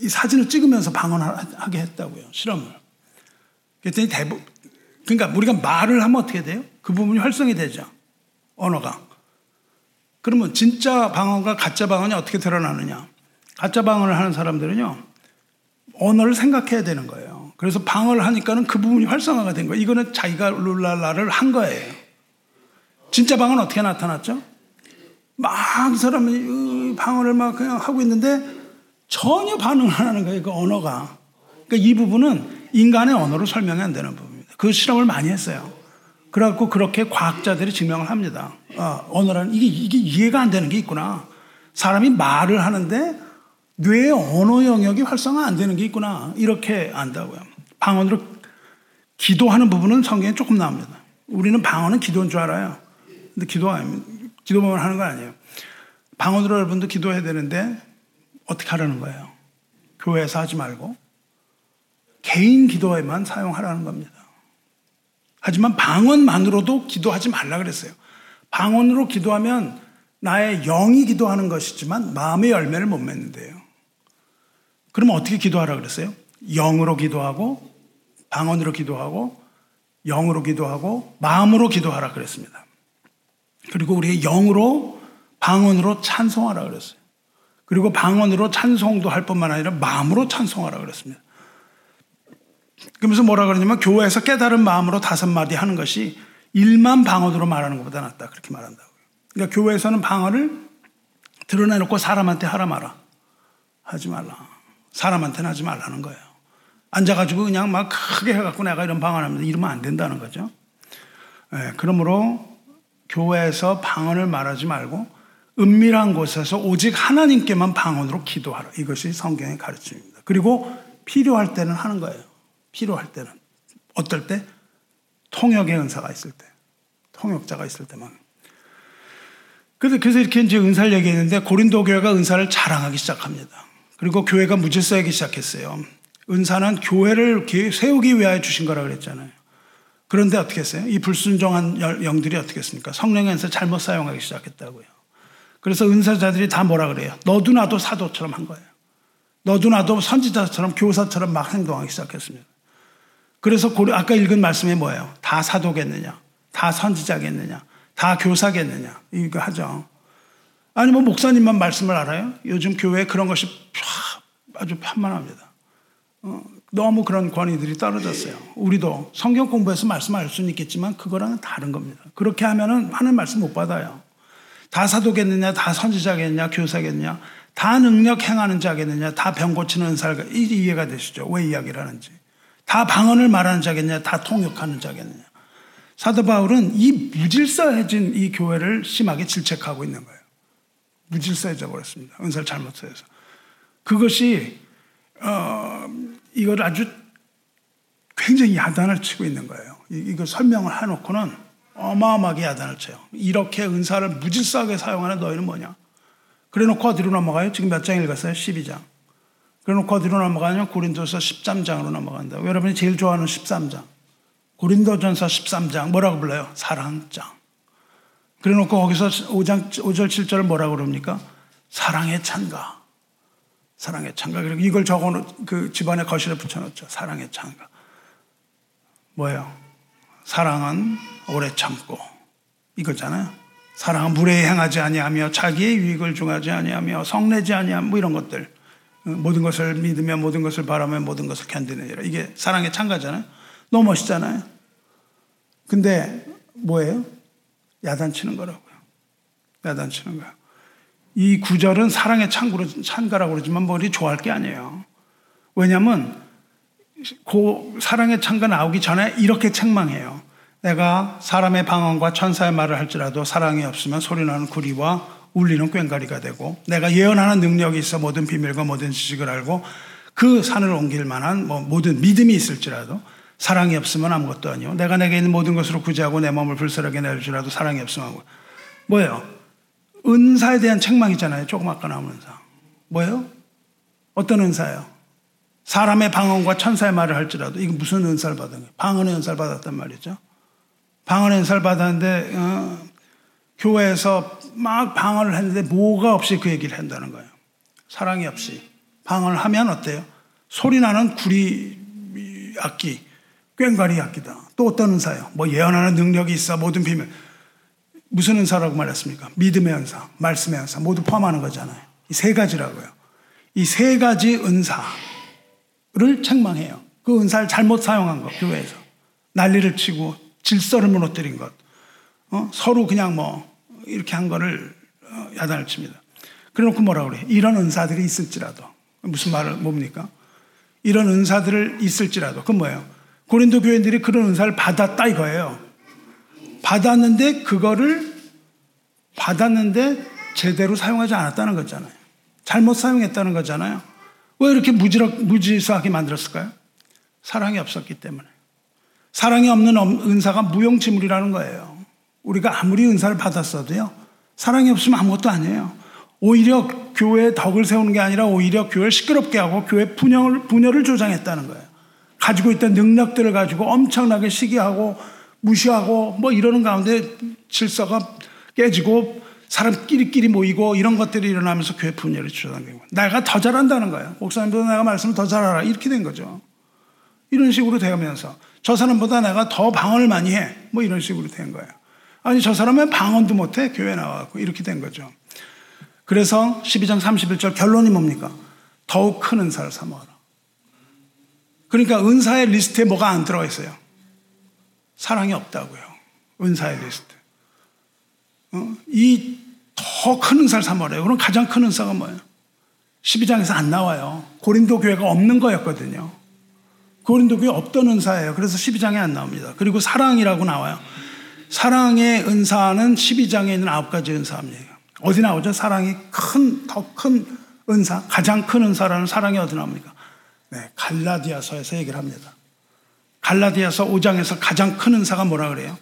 이 사진을 찍으면서 방언하게 했다고요. 실험을. 그랬더니 대부분, 그러니까 우리가 말을 하면 어떻게 돼요? 그 부분이 활성이 되죠. 언어가. 그러면 진짜 방언과 가짜 방언이 어떻게 드러나느냐? 가짜 방언을 하는 사람들은요, 언어를 생각해야 되는 거예요. 그래서 방언을 하니까는 그 부분이 활성화가 된 거예요. 이거는 자기가 룰랄라를 한 거예요. 진짜 방언은 어떻게 나타났죠? 막 사람이 방언을 막 그냥 하고 있는데 전혀 반응을 안 하는 거예요. 그 언어가. 그러니까 이 부분은 인간의 언어로 설명이 안 되는 부분입니다. 그 실험을 많이 했어요. 그래갖고 그렇게 과학자들이 증명을 합니다. 어, 언어라는 이게, 이게 이해가 안 되는 게 있구나. 사람이 말을 하는데 뇌의 언어 영역이 활성화 안 되는 게 있구나. 이렇게 안다고요. 방언으로 기도하는 부분은 성경에 조금 나옵니다. 우리는 방언은 기도인 줄 알아요. 근데 기도 아닙니다. 기도만 하는 거 아니에요. 방언으로 여러분도 기도해야 되는데 어떻게 하라는 거예요? 교회에서 하지 말고 개인 기도에만 사용하라는 겁니다. 하지만 방언만으로도 기도하지 말라 그랬어요. 방언으로 기도하면 나의 영이 기도하는 것이지만 마음의 열매를 못 맺는데요. 그러면 어떻게 기도하라 그랬어요? 영으로 기도하고 방언으로 기도하고 영으로 기도하고 마음으로 기도하라 그랬습니다. 그리고 우리의 영으로 방언으로 찬송하라 그랬어요. 그리고 방언으로 찬송도 할 뿐만 아니라 마음으로 찬송하라 그랬습니다. 그러면서 뭐라 그러냐면 교회에서 깨달은 마음으로 다섯 마디 하는 것이 일만 방언으로 말하는 것보다 낫다. 그렇게 말한다고요. 그러니까 교회에서는 방언을 드러내놓고 사람한테 하라 마라. 하지 말라. 사람한테는 하지 말라는 거예요. 앉아가지고 그냥 막 크게 해갖고 내가 이런 방언하면 이러면 안 된다는 거죠. 네, 그러므로 교회에서 방언을 말하지 말고 은밀한 곳에서 오직 하나님께만 방언으로 기도하라. 이것이 성경의 가르침입니다. 그리고 필요할 때는 하는 거예요. 필요할 때는. 어떨 때? 통역의 은사가 있을 때. 통역자가 있을 때만. 그래서 이렇게 이제 은사를 얘기했는데 고린도 교회가 은사를 자랑하기 시작합니다. 그리고 교회가 무질서하기 시작했어요. 은사는 교회를 세우기 위하여 주신 거라 그랬잖아요. 그런데 어떻게 했어요? 이 불순종한 영들이 어떻게 했습니까? 은사 잘못 사용하기 시작했다고요. 그래서 은사자들이 다 뭐라 그래요? 너도 나도 사도처럼 한 거예요. 너도 나도 선지자처럼 교사처럼 막 행동하기 시작했습니다. 그래서 아까 읽은 말씀이 뭐예요? 다 사도겠느냐? 다 선지자겠느냐? 다 교사겠느냐? 이거 하죠. 아니, 뭐, 목사님만 말씀을 알아요? 요즘 교회에 그런 것이 아주 편만합니다. 어, 너무 그런 권위들이 떨어졌어요. 우리도 성경 공부해서 말씀할 수는 있겠지만 그거랑은 다른 겁니다. 그렇게 하면은 하는 말씀 못 받아요. 다 사도겠느냐, 다 선지자겠느냐, 교사겠느냐, 다 능력 행하는 자겠느냐, 다 병 고치는 은사가 이해가 되시죠? 왜 이야기를 하는지. 다 방언을 말하는 자겠느냐, 다 통역하는 자겠느냐. 사도 바울은 이 무질서해진 이 교회를 심하게 질책하고 있는 거예요. 무질서해져 버렸습니다. 은사를 잘못 써서. 그것이, 어, 이걸 아주 굉장히 야단을 치고 있는 거예요. 이거 설명을 해놓고는 어마어마하게 야단을 쳐요. 이렇게 은사를 무질서하게 사용하는 너희는 뭐냐? 그래 놓고 어디로 넘어가요? 지금 몇 장 읽었어요? 12장. 그래 놓고 어디로 넘어가냐면 고린도서 13장으로 넘어간다. 여러분이 제일 좋아하는 13장. 고린도전서 13장 뭐라고 불러요? 사랑장. 그래 놓고 거기서 5장 5절 7절을 뭐라고 그럽니까? 사랑의 찬가. 사랑의 찬가. 그리고 이걸 적어 놓그 집안에 거실에 붙여 놓죠. 사랑의 찬가. 뭐예요? 사랑은 오래 참고 이거잖아요. 사랑은 불에 행하지 아니하며 자기의 유익을 중하지 아니하며 성내지 아니하며 뭐 이런 것들 어, 모든 것을 믿으며 모든 것을 바라며 모든 것을 견디느니라 이게 사랑의 창가잖아요. 너무 멋있잖아요. 근데 뭐예요? 야단치는 거라고요. 야단치는 거예요. 이 구절은 사랑의 창구로, 창가라고 그러지만 머리 좋아할 게 아니에요. 왜냐하면 그 사랑의 창가 나오기 전에 이렇게 책망해요. 내가 사람의 방언과 천사의 말을 할지라도 사랑이 없으면 소리나는 구리와 울리는 꽹가리가 되고 내가 예언하는 능력이 있어 모든 비밀과 모든 지식을 알고 그 산을 옮길 만한 뭐 모든 믿음이 있을지라도 사랑이 없으면 아무것도 아니요. 내가 내게 있는 모든 것으로 구제하고 내 몸을 불쌍하게 내줄지라도 사랑이 없으면 뭐예요? 은사에 대한 책망이잖아요. 조금 아까 나온 은사. 뭐예요? 어떤 은사예요? 사람의 방언과 천사의 말을 할지라도 이거 무슨 은사를 받은 거예요? 방언의 은사를 받았단 말이죠. 방언의 은사를 받았는데 어, 교회에서 막 방언을 했는데 뭐가 없이 그 얘기를 한다는 거예요. 사랑이 없이 방언을 하면 어때요? 소리 나는 구리 악기, 꽹과리 악기다. 또 어떤 은사요? 뭐 예언하는 능력이 있어 모든 비밀. 무슨 은사라고 말했습니까? 믿음의 은사, 말씀의 은사 모두 포함하는 거잖아요. 이 세 가지라고요. 이 세 가지 은사를 책망해요. 그 은사를 잘못 사용한 거 교회에서 난리를 치고 질서를 무너뜨린 것, 어? 서로 그냥 뭐 이렇게 한 거를 어, 야단을 칩니다. 그래놓고 뭐라 그래? 이런 은사들이 있을지라도 무슨 말을 뭡니까? 이런 은사들을 있을지라도 그건 뭐예요? 고린도 교인들이 그런 은사를 받았다 이거예요. 받았는데 그거를 받았는데 제대로 사용하지 않았다는 거잖아요. 잘못 사용했다는 거잖아요. 왜 이렇게 무지럭, 무지수하게 만들었을까요? 사랑이 없었기 때문에. 사랑이 없는 은사가 무용지물이라는 거예요. 우리가 아무리 은사를 받았어도요, 사랑이 없으면 아무것도 아니에요. 오히려 교회에 덕을 세우는 게 아니라 오히려 교회를 시끄럽게 하고 교회 분열을, 분열을 조장했다는 거예요. 가지고 있던 능력들을 가지고 엄청나게 시기하고 무시하고 뭐 이러는 가운데 질서가 깨지고 사람끼리끼리 모이고 이런 것들이 일어나면서 교회 분열이 조장되고 내가 더 잘한다는 거예요. 목사님보다 내가 말씀을 더 잘하라 이렇게 된 거죠. 이런 식으로 되면서 저 사람보다 내가 더 방언을 많이 해. 뭐 이런 식으로 된 거예요. 아니, 저 사람은 방언도 못해. 교회 나와갖고. 이렇게 된 거죠. 그래서 12장 31절 결론이 뭡니까? 더욱 큰 은사를 사모하라. 그러니까 은사의 리스트에 뭐가 안 들어가 있어요? 사랑이 없다고요. 은사의 리스트. 어? 이 더 큰 은사를 사모하래요. 그럼 가장 큰 은사가 뭐예요? 12장에서 안 나와요. 고린도 교회가 없는 거였거든요. 고린도 교회 없던 은사예요. 그래서 12장에 안 나옵니다. 그리고 사랑이라고 나와요. 사랑의 은사는 12장에 있는 아홉 가지 은사입니다. 어디 나오죠? 사랑이 큰, 더 큰 은사, 가장 큰 은사라는 사랑이 어디 나옵니까? 네, 갈라디아서에서 얘기를 합니다. 갈라디아서 5장에서 가장 큰 은사가 뭐라 그래요?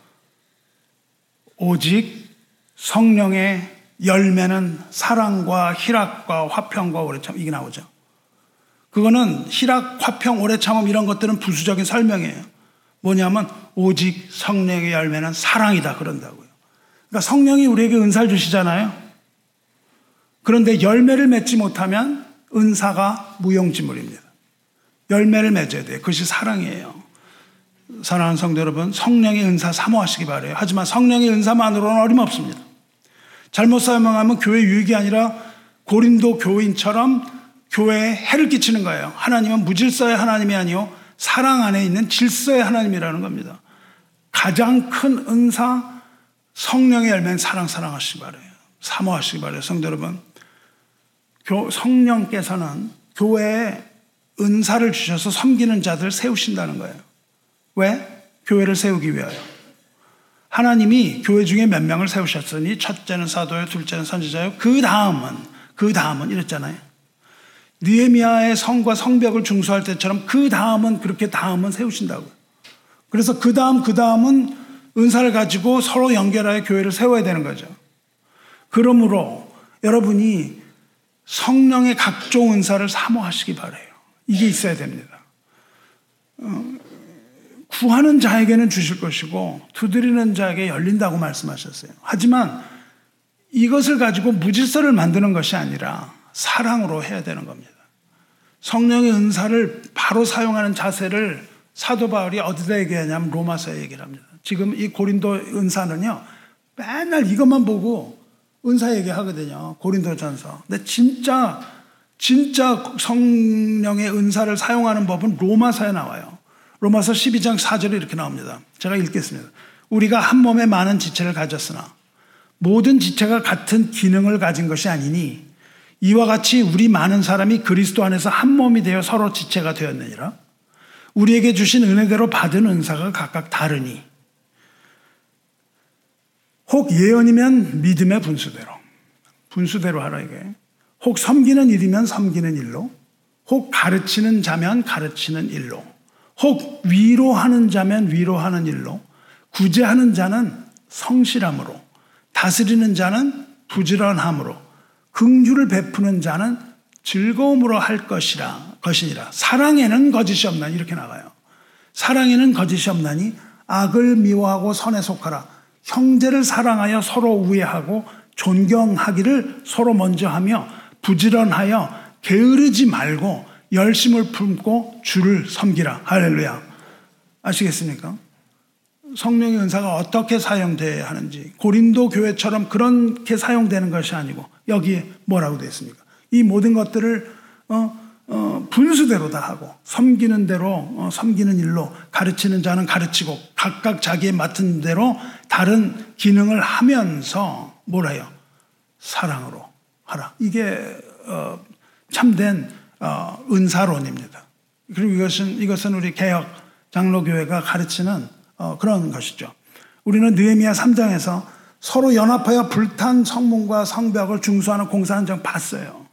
오직 성령의 열매는 사랑과 희락과 화평과 오래 참 이게 나오죠. 그거는 희락, 화평, 오래 참음 이런 것들은 부수적인 설명이에요. 뭐냐면 오직 성령의 열매는 사랑이다 그런다고요. 그러니까 성령이 우리에게 은사를 주시잖아요. 그런데 열매를 맺지 못하면 은사가 무용지물입니다. 열매를 맺어야 돼요. 그것이 사랑이에요. 사랑하는 성도 여러분, 성령의 은사 사모하시기 바래요. 하지만 성령의 은사만으로는 어림없습니다. 잘못 사용하면 교회 유익이 아니라 고린도 교인처럼 교회에 해를 끼치는 거예요. 하나님은 무질서의 하나님이 아니요 사랑 안에 있는 질서의 하나님이라는 겁니다. 가장 큰 은사 성령의 열매는 사랑 사랑하시기 바래요. 사모하시기 바래요. 성도 여러분. 성령께서는 교회에 은사를 주셔서 섬기는 자들 세우신다는 거예요. 왜? 교회를 세우기 위하여. 하나님이 교회 중에 몇 명을 세우셨으니 첫째는 사도요, 둘째는 선지자요, 그 다음은 그 다음은 이랬잖아요. 느에미아의 성과 성벽을 중수할 때처럼 그 다음은 그렇게 다음은 세우신다고요. 그래서 그 다음 그 다음은 은사를 가지고 서로 연결하여 교회를 세워야 되는 거죠. 그러므로 여러분이 성령의 각종 은사를 사모하시기 바래요. 이게 있어야 됩니다. 구하는 자에게는 주실 것이고 두드리는 자에게 열린다고 말씀하셨어요. 하지만 이것을 가지고 무질서를 만드는 것이 아니라 사랑으로 해야 되는 겁니다. 성령의 은사를 바로 사용하는 자세를 사도 바울이 어디다 얘기하냐면 로마서에 얘기를 합니다. 지금 이 고린도 은사는요, 맨날 이것만 보고 은사 얘기하거든요. 고린도 전서. 근데 진짜, 진짜 성령의 은사를 사용하는 법은 로마서에 나와요. 로마서 12장 4절에 이렇게 나옵니다. 제가 읽겠습니다. 우리가 한 몸에 많은 지체를 가졌으나 모든 지체가 같은 기능을 가진 것이 아니니 이와 같이 우리 많은 사람이 그리스도 안에서 한 몸이 되어 서로 지체가 되었느니라. 우리에게 주신 은혜대로 받은 은사가 각각 다르니 혹 예언이면 믿음의 분수대로 분수대로 하라 이게 혹 섬기는 일이면 섬기는 일로 혹 가르치는 자면 가르치는 일로 혹 위로하는 자면 위로하는 일로 구제하는 자는 성실함으로 다스리는 자는 부지런함으로 긍휼을 베푸는 자는 즐거움으로 할 것이라 것이니라. 사랑에는 거짓이 없나니 이렇게 나가요. 사랑에는 거짓이 없나니 악을 미워하고 선에 속하라. 형제를 사랑하여 서로 우애하고 존경하기를 서로 먼저 하며 부지런하여 게으르지 말고 열심을 품고 주를 섬기라. 할렐루야. 아시겠습니까? 성령의 은사가 어떻게 사용돼야 하는지 고린도 교회처럼 그렇게 사용되는 것이 아니고 여기에 뭐라고 되어 있습니까? 이 모든 것들을 어, 어, 분수대로 다 하고 섬기는 대로 어, 섬기는 일로 가르치는 자는 가르치고 각각 자기의 맡은 대로 다른 기능을 하면서 뭐라요? 사랑으로 하라. 이게 어, 참된 어, 은사론입니다. 그리고 이것은 이것은 우리 개혁 장로교회가 가르치는 어, 그런 것이죠. 우리는 느헤미야 3장에서 서로 연합하여 불탄 성문과 성벽을 중수하는 공사하는 장 봤어요.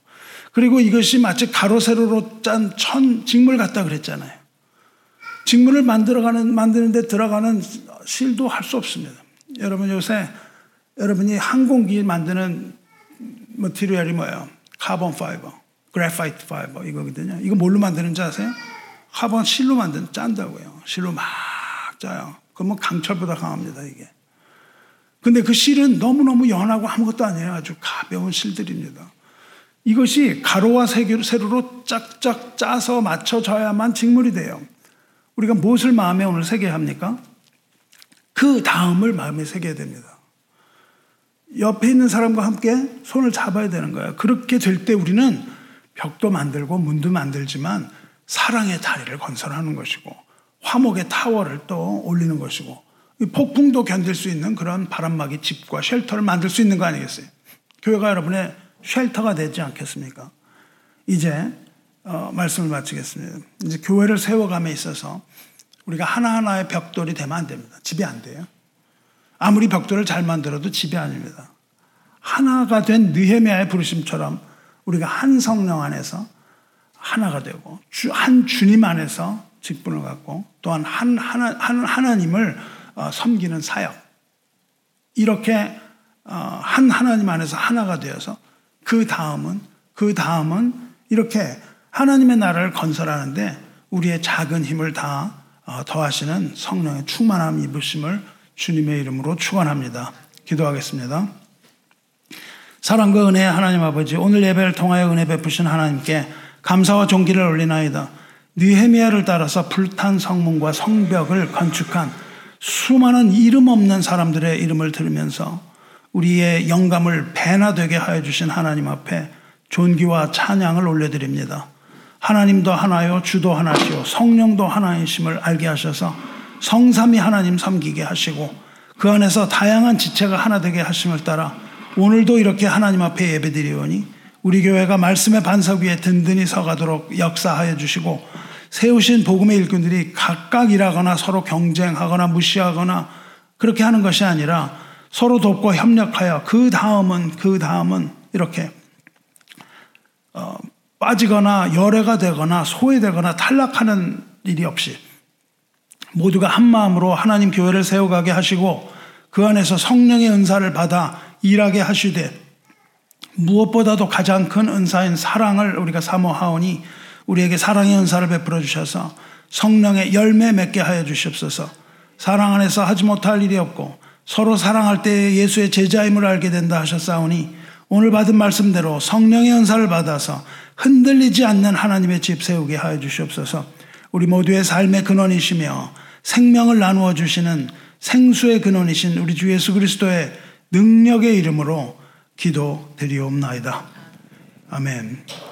그리고 이것이 마치 가로 세로로 짠 천 직물 같다 그랬잖아요. 직물을 만들어가는 만드는데 들어가는 실도 셀 수 없습니다. 여러분 요새 여러분이 항공기 만드는 material이 뭐예요? carbon fiber, graphite fiber 이거거든요. 이거 뭘로 만드는지 아세요? 카본 실로 만든 짠다고요. 실로 막 짜요. 그러면 강철보다 강합니다, 이게. 근데 그 실은 너무너무 연하고 아무것도 아니에요. 아주 가벼운 실들입니다. 이것이 가로와 세로로 짝짝 짜서 맞춰져야만 직물이 돼요. 우리가 무엇을 마음에 오늘 새겨야 합니까? 그 다음을 마음에 새겨야 됩니다. 옆에 있는 사람과 함께 손을 잡아야 되는 거예요. 그렇게 될 때 우리는 벽도 만들고 문도 만들지만 사랑의 다리를 건설하는 것이고 화목의 타워를 또 올리는 것이고 폭풍도 견딜 수 있는 그런 바람막이 집과 쉘터를 만들 수 있는 거 아니겠어요? 교회가 여러분의 쉘터가 되지 않겠습니까? 이제 어, 말씀을 마치겠습니다. 이제 교회를 세워감에 있어서 우리가 하나하나의 벽돌이 되면 안 됩니다. 집이 안 돼요. 아무리 벽돌을 잘 만들어도 집이 아닙니다. 하나가 된 느헤미야의 부르심처럼 우리가 한 성령 안에서 하나가 되고 한 주님 안에서 직분을 갖고 또한 한 하나 한 하나님을 어, 섬기는 사역 이렇게 어, 한 하나님 안에서 하나가 되어서 그 다음은 그 다음은 이렇게 하나님의 나라를 건설하는데 우리의 작은 힘을 다 어, 더하시는 성령의 충만함 입으심을 주님의 이름으로 축원합니다. 기도하겠습니다. 사랑과 은혜 하나님 아버지 오늘 예배를 통하여 은혜 베푸신 하나님께 감사와 존귀를 올리나이다. 느헤미야를 따라서 불탄 성문과 성벽을 건축한 수많은 이름 없는 사람들의 이름을 들으면서 우리의 영감을 배나 되게 하여 주신 하나님 앞에 존귀와 찬양을 올려드립니다. 하나님도 하나요, 주도 하나시요, 성령도 하나이심을 알게 하셔서 성삼이 하나님 섬기게 하시고 그 안에서 다양한 지체가 하나 되게 하심을 따라 오늘도 이렇게 하나님 앞에 예배드리오니 우리 교회가 말씀의 반석 위에 든든히 서가도록 역사하여 주시고 세우신 복음의 일꾼들이 각각 일하거나 서로 경쟁하거나 무시하거나 그렇게 하는 것이 아니라 서로 돕고 협력하여 그 다음은 그 다음은 이렇게 어, 빠지거나 열애가 되거나 소외되거나 탈락하는 일이 없이 모두가 한 마음으로 하나님 교회를 세워가게 하시고 그 안에서 성령의 은사를 받아 일하게 하시되 무엇보다도 가장 큰 은사인 사랑을 우리가 사모하오니 우리에게 사랑의 은사를 베풀어 주셔서 성령의 열매 맺게 하여 주시옵소서. 사랑 안에서 하지 못할 일이 없고 서로 사랑할 때 예수의 제자임을 알게 된다 하셨사오니 오늘 받은 말씀대로 성령의 은사를 받아서 흔들리지 않는 하나님의 집 세우게 하여 주시옵소서. 우리 모두의 삶의 근원이시며 생명을 나누어 주시는 생수의 근원이신 우리 주 예수 그리스도의 능력의 이름으로 기도 드리옵나이다. 아멘.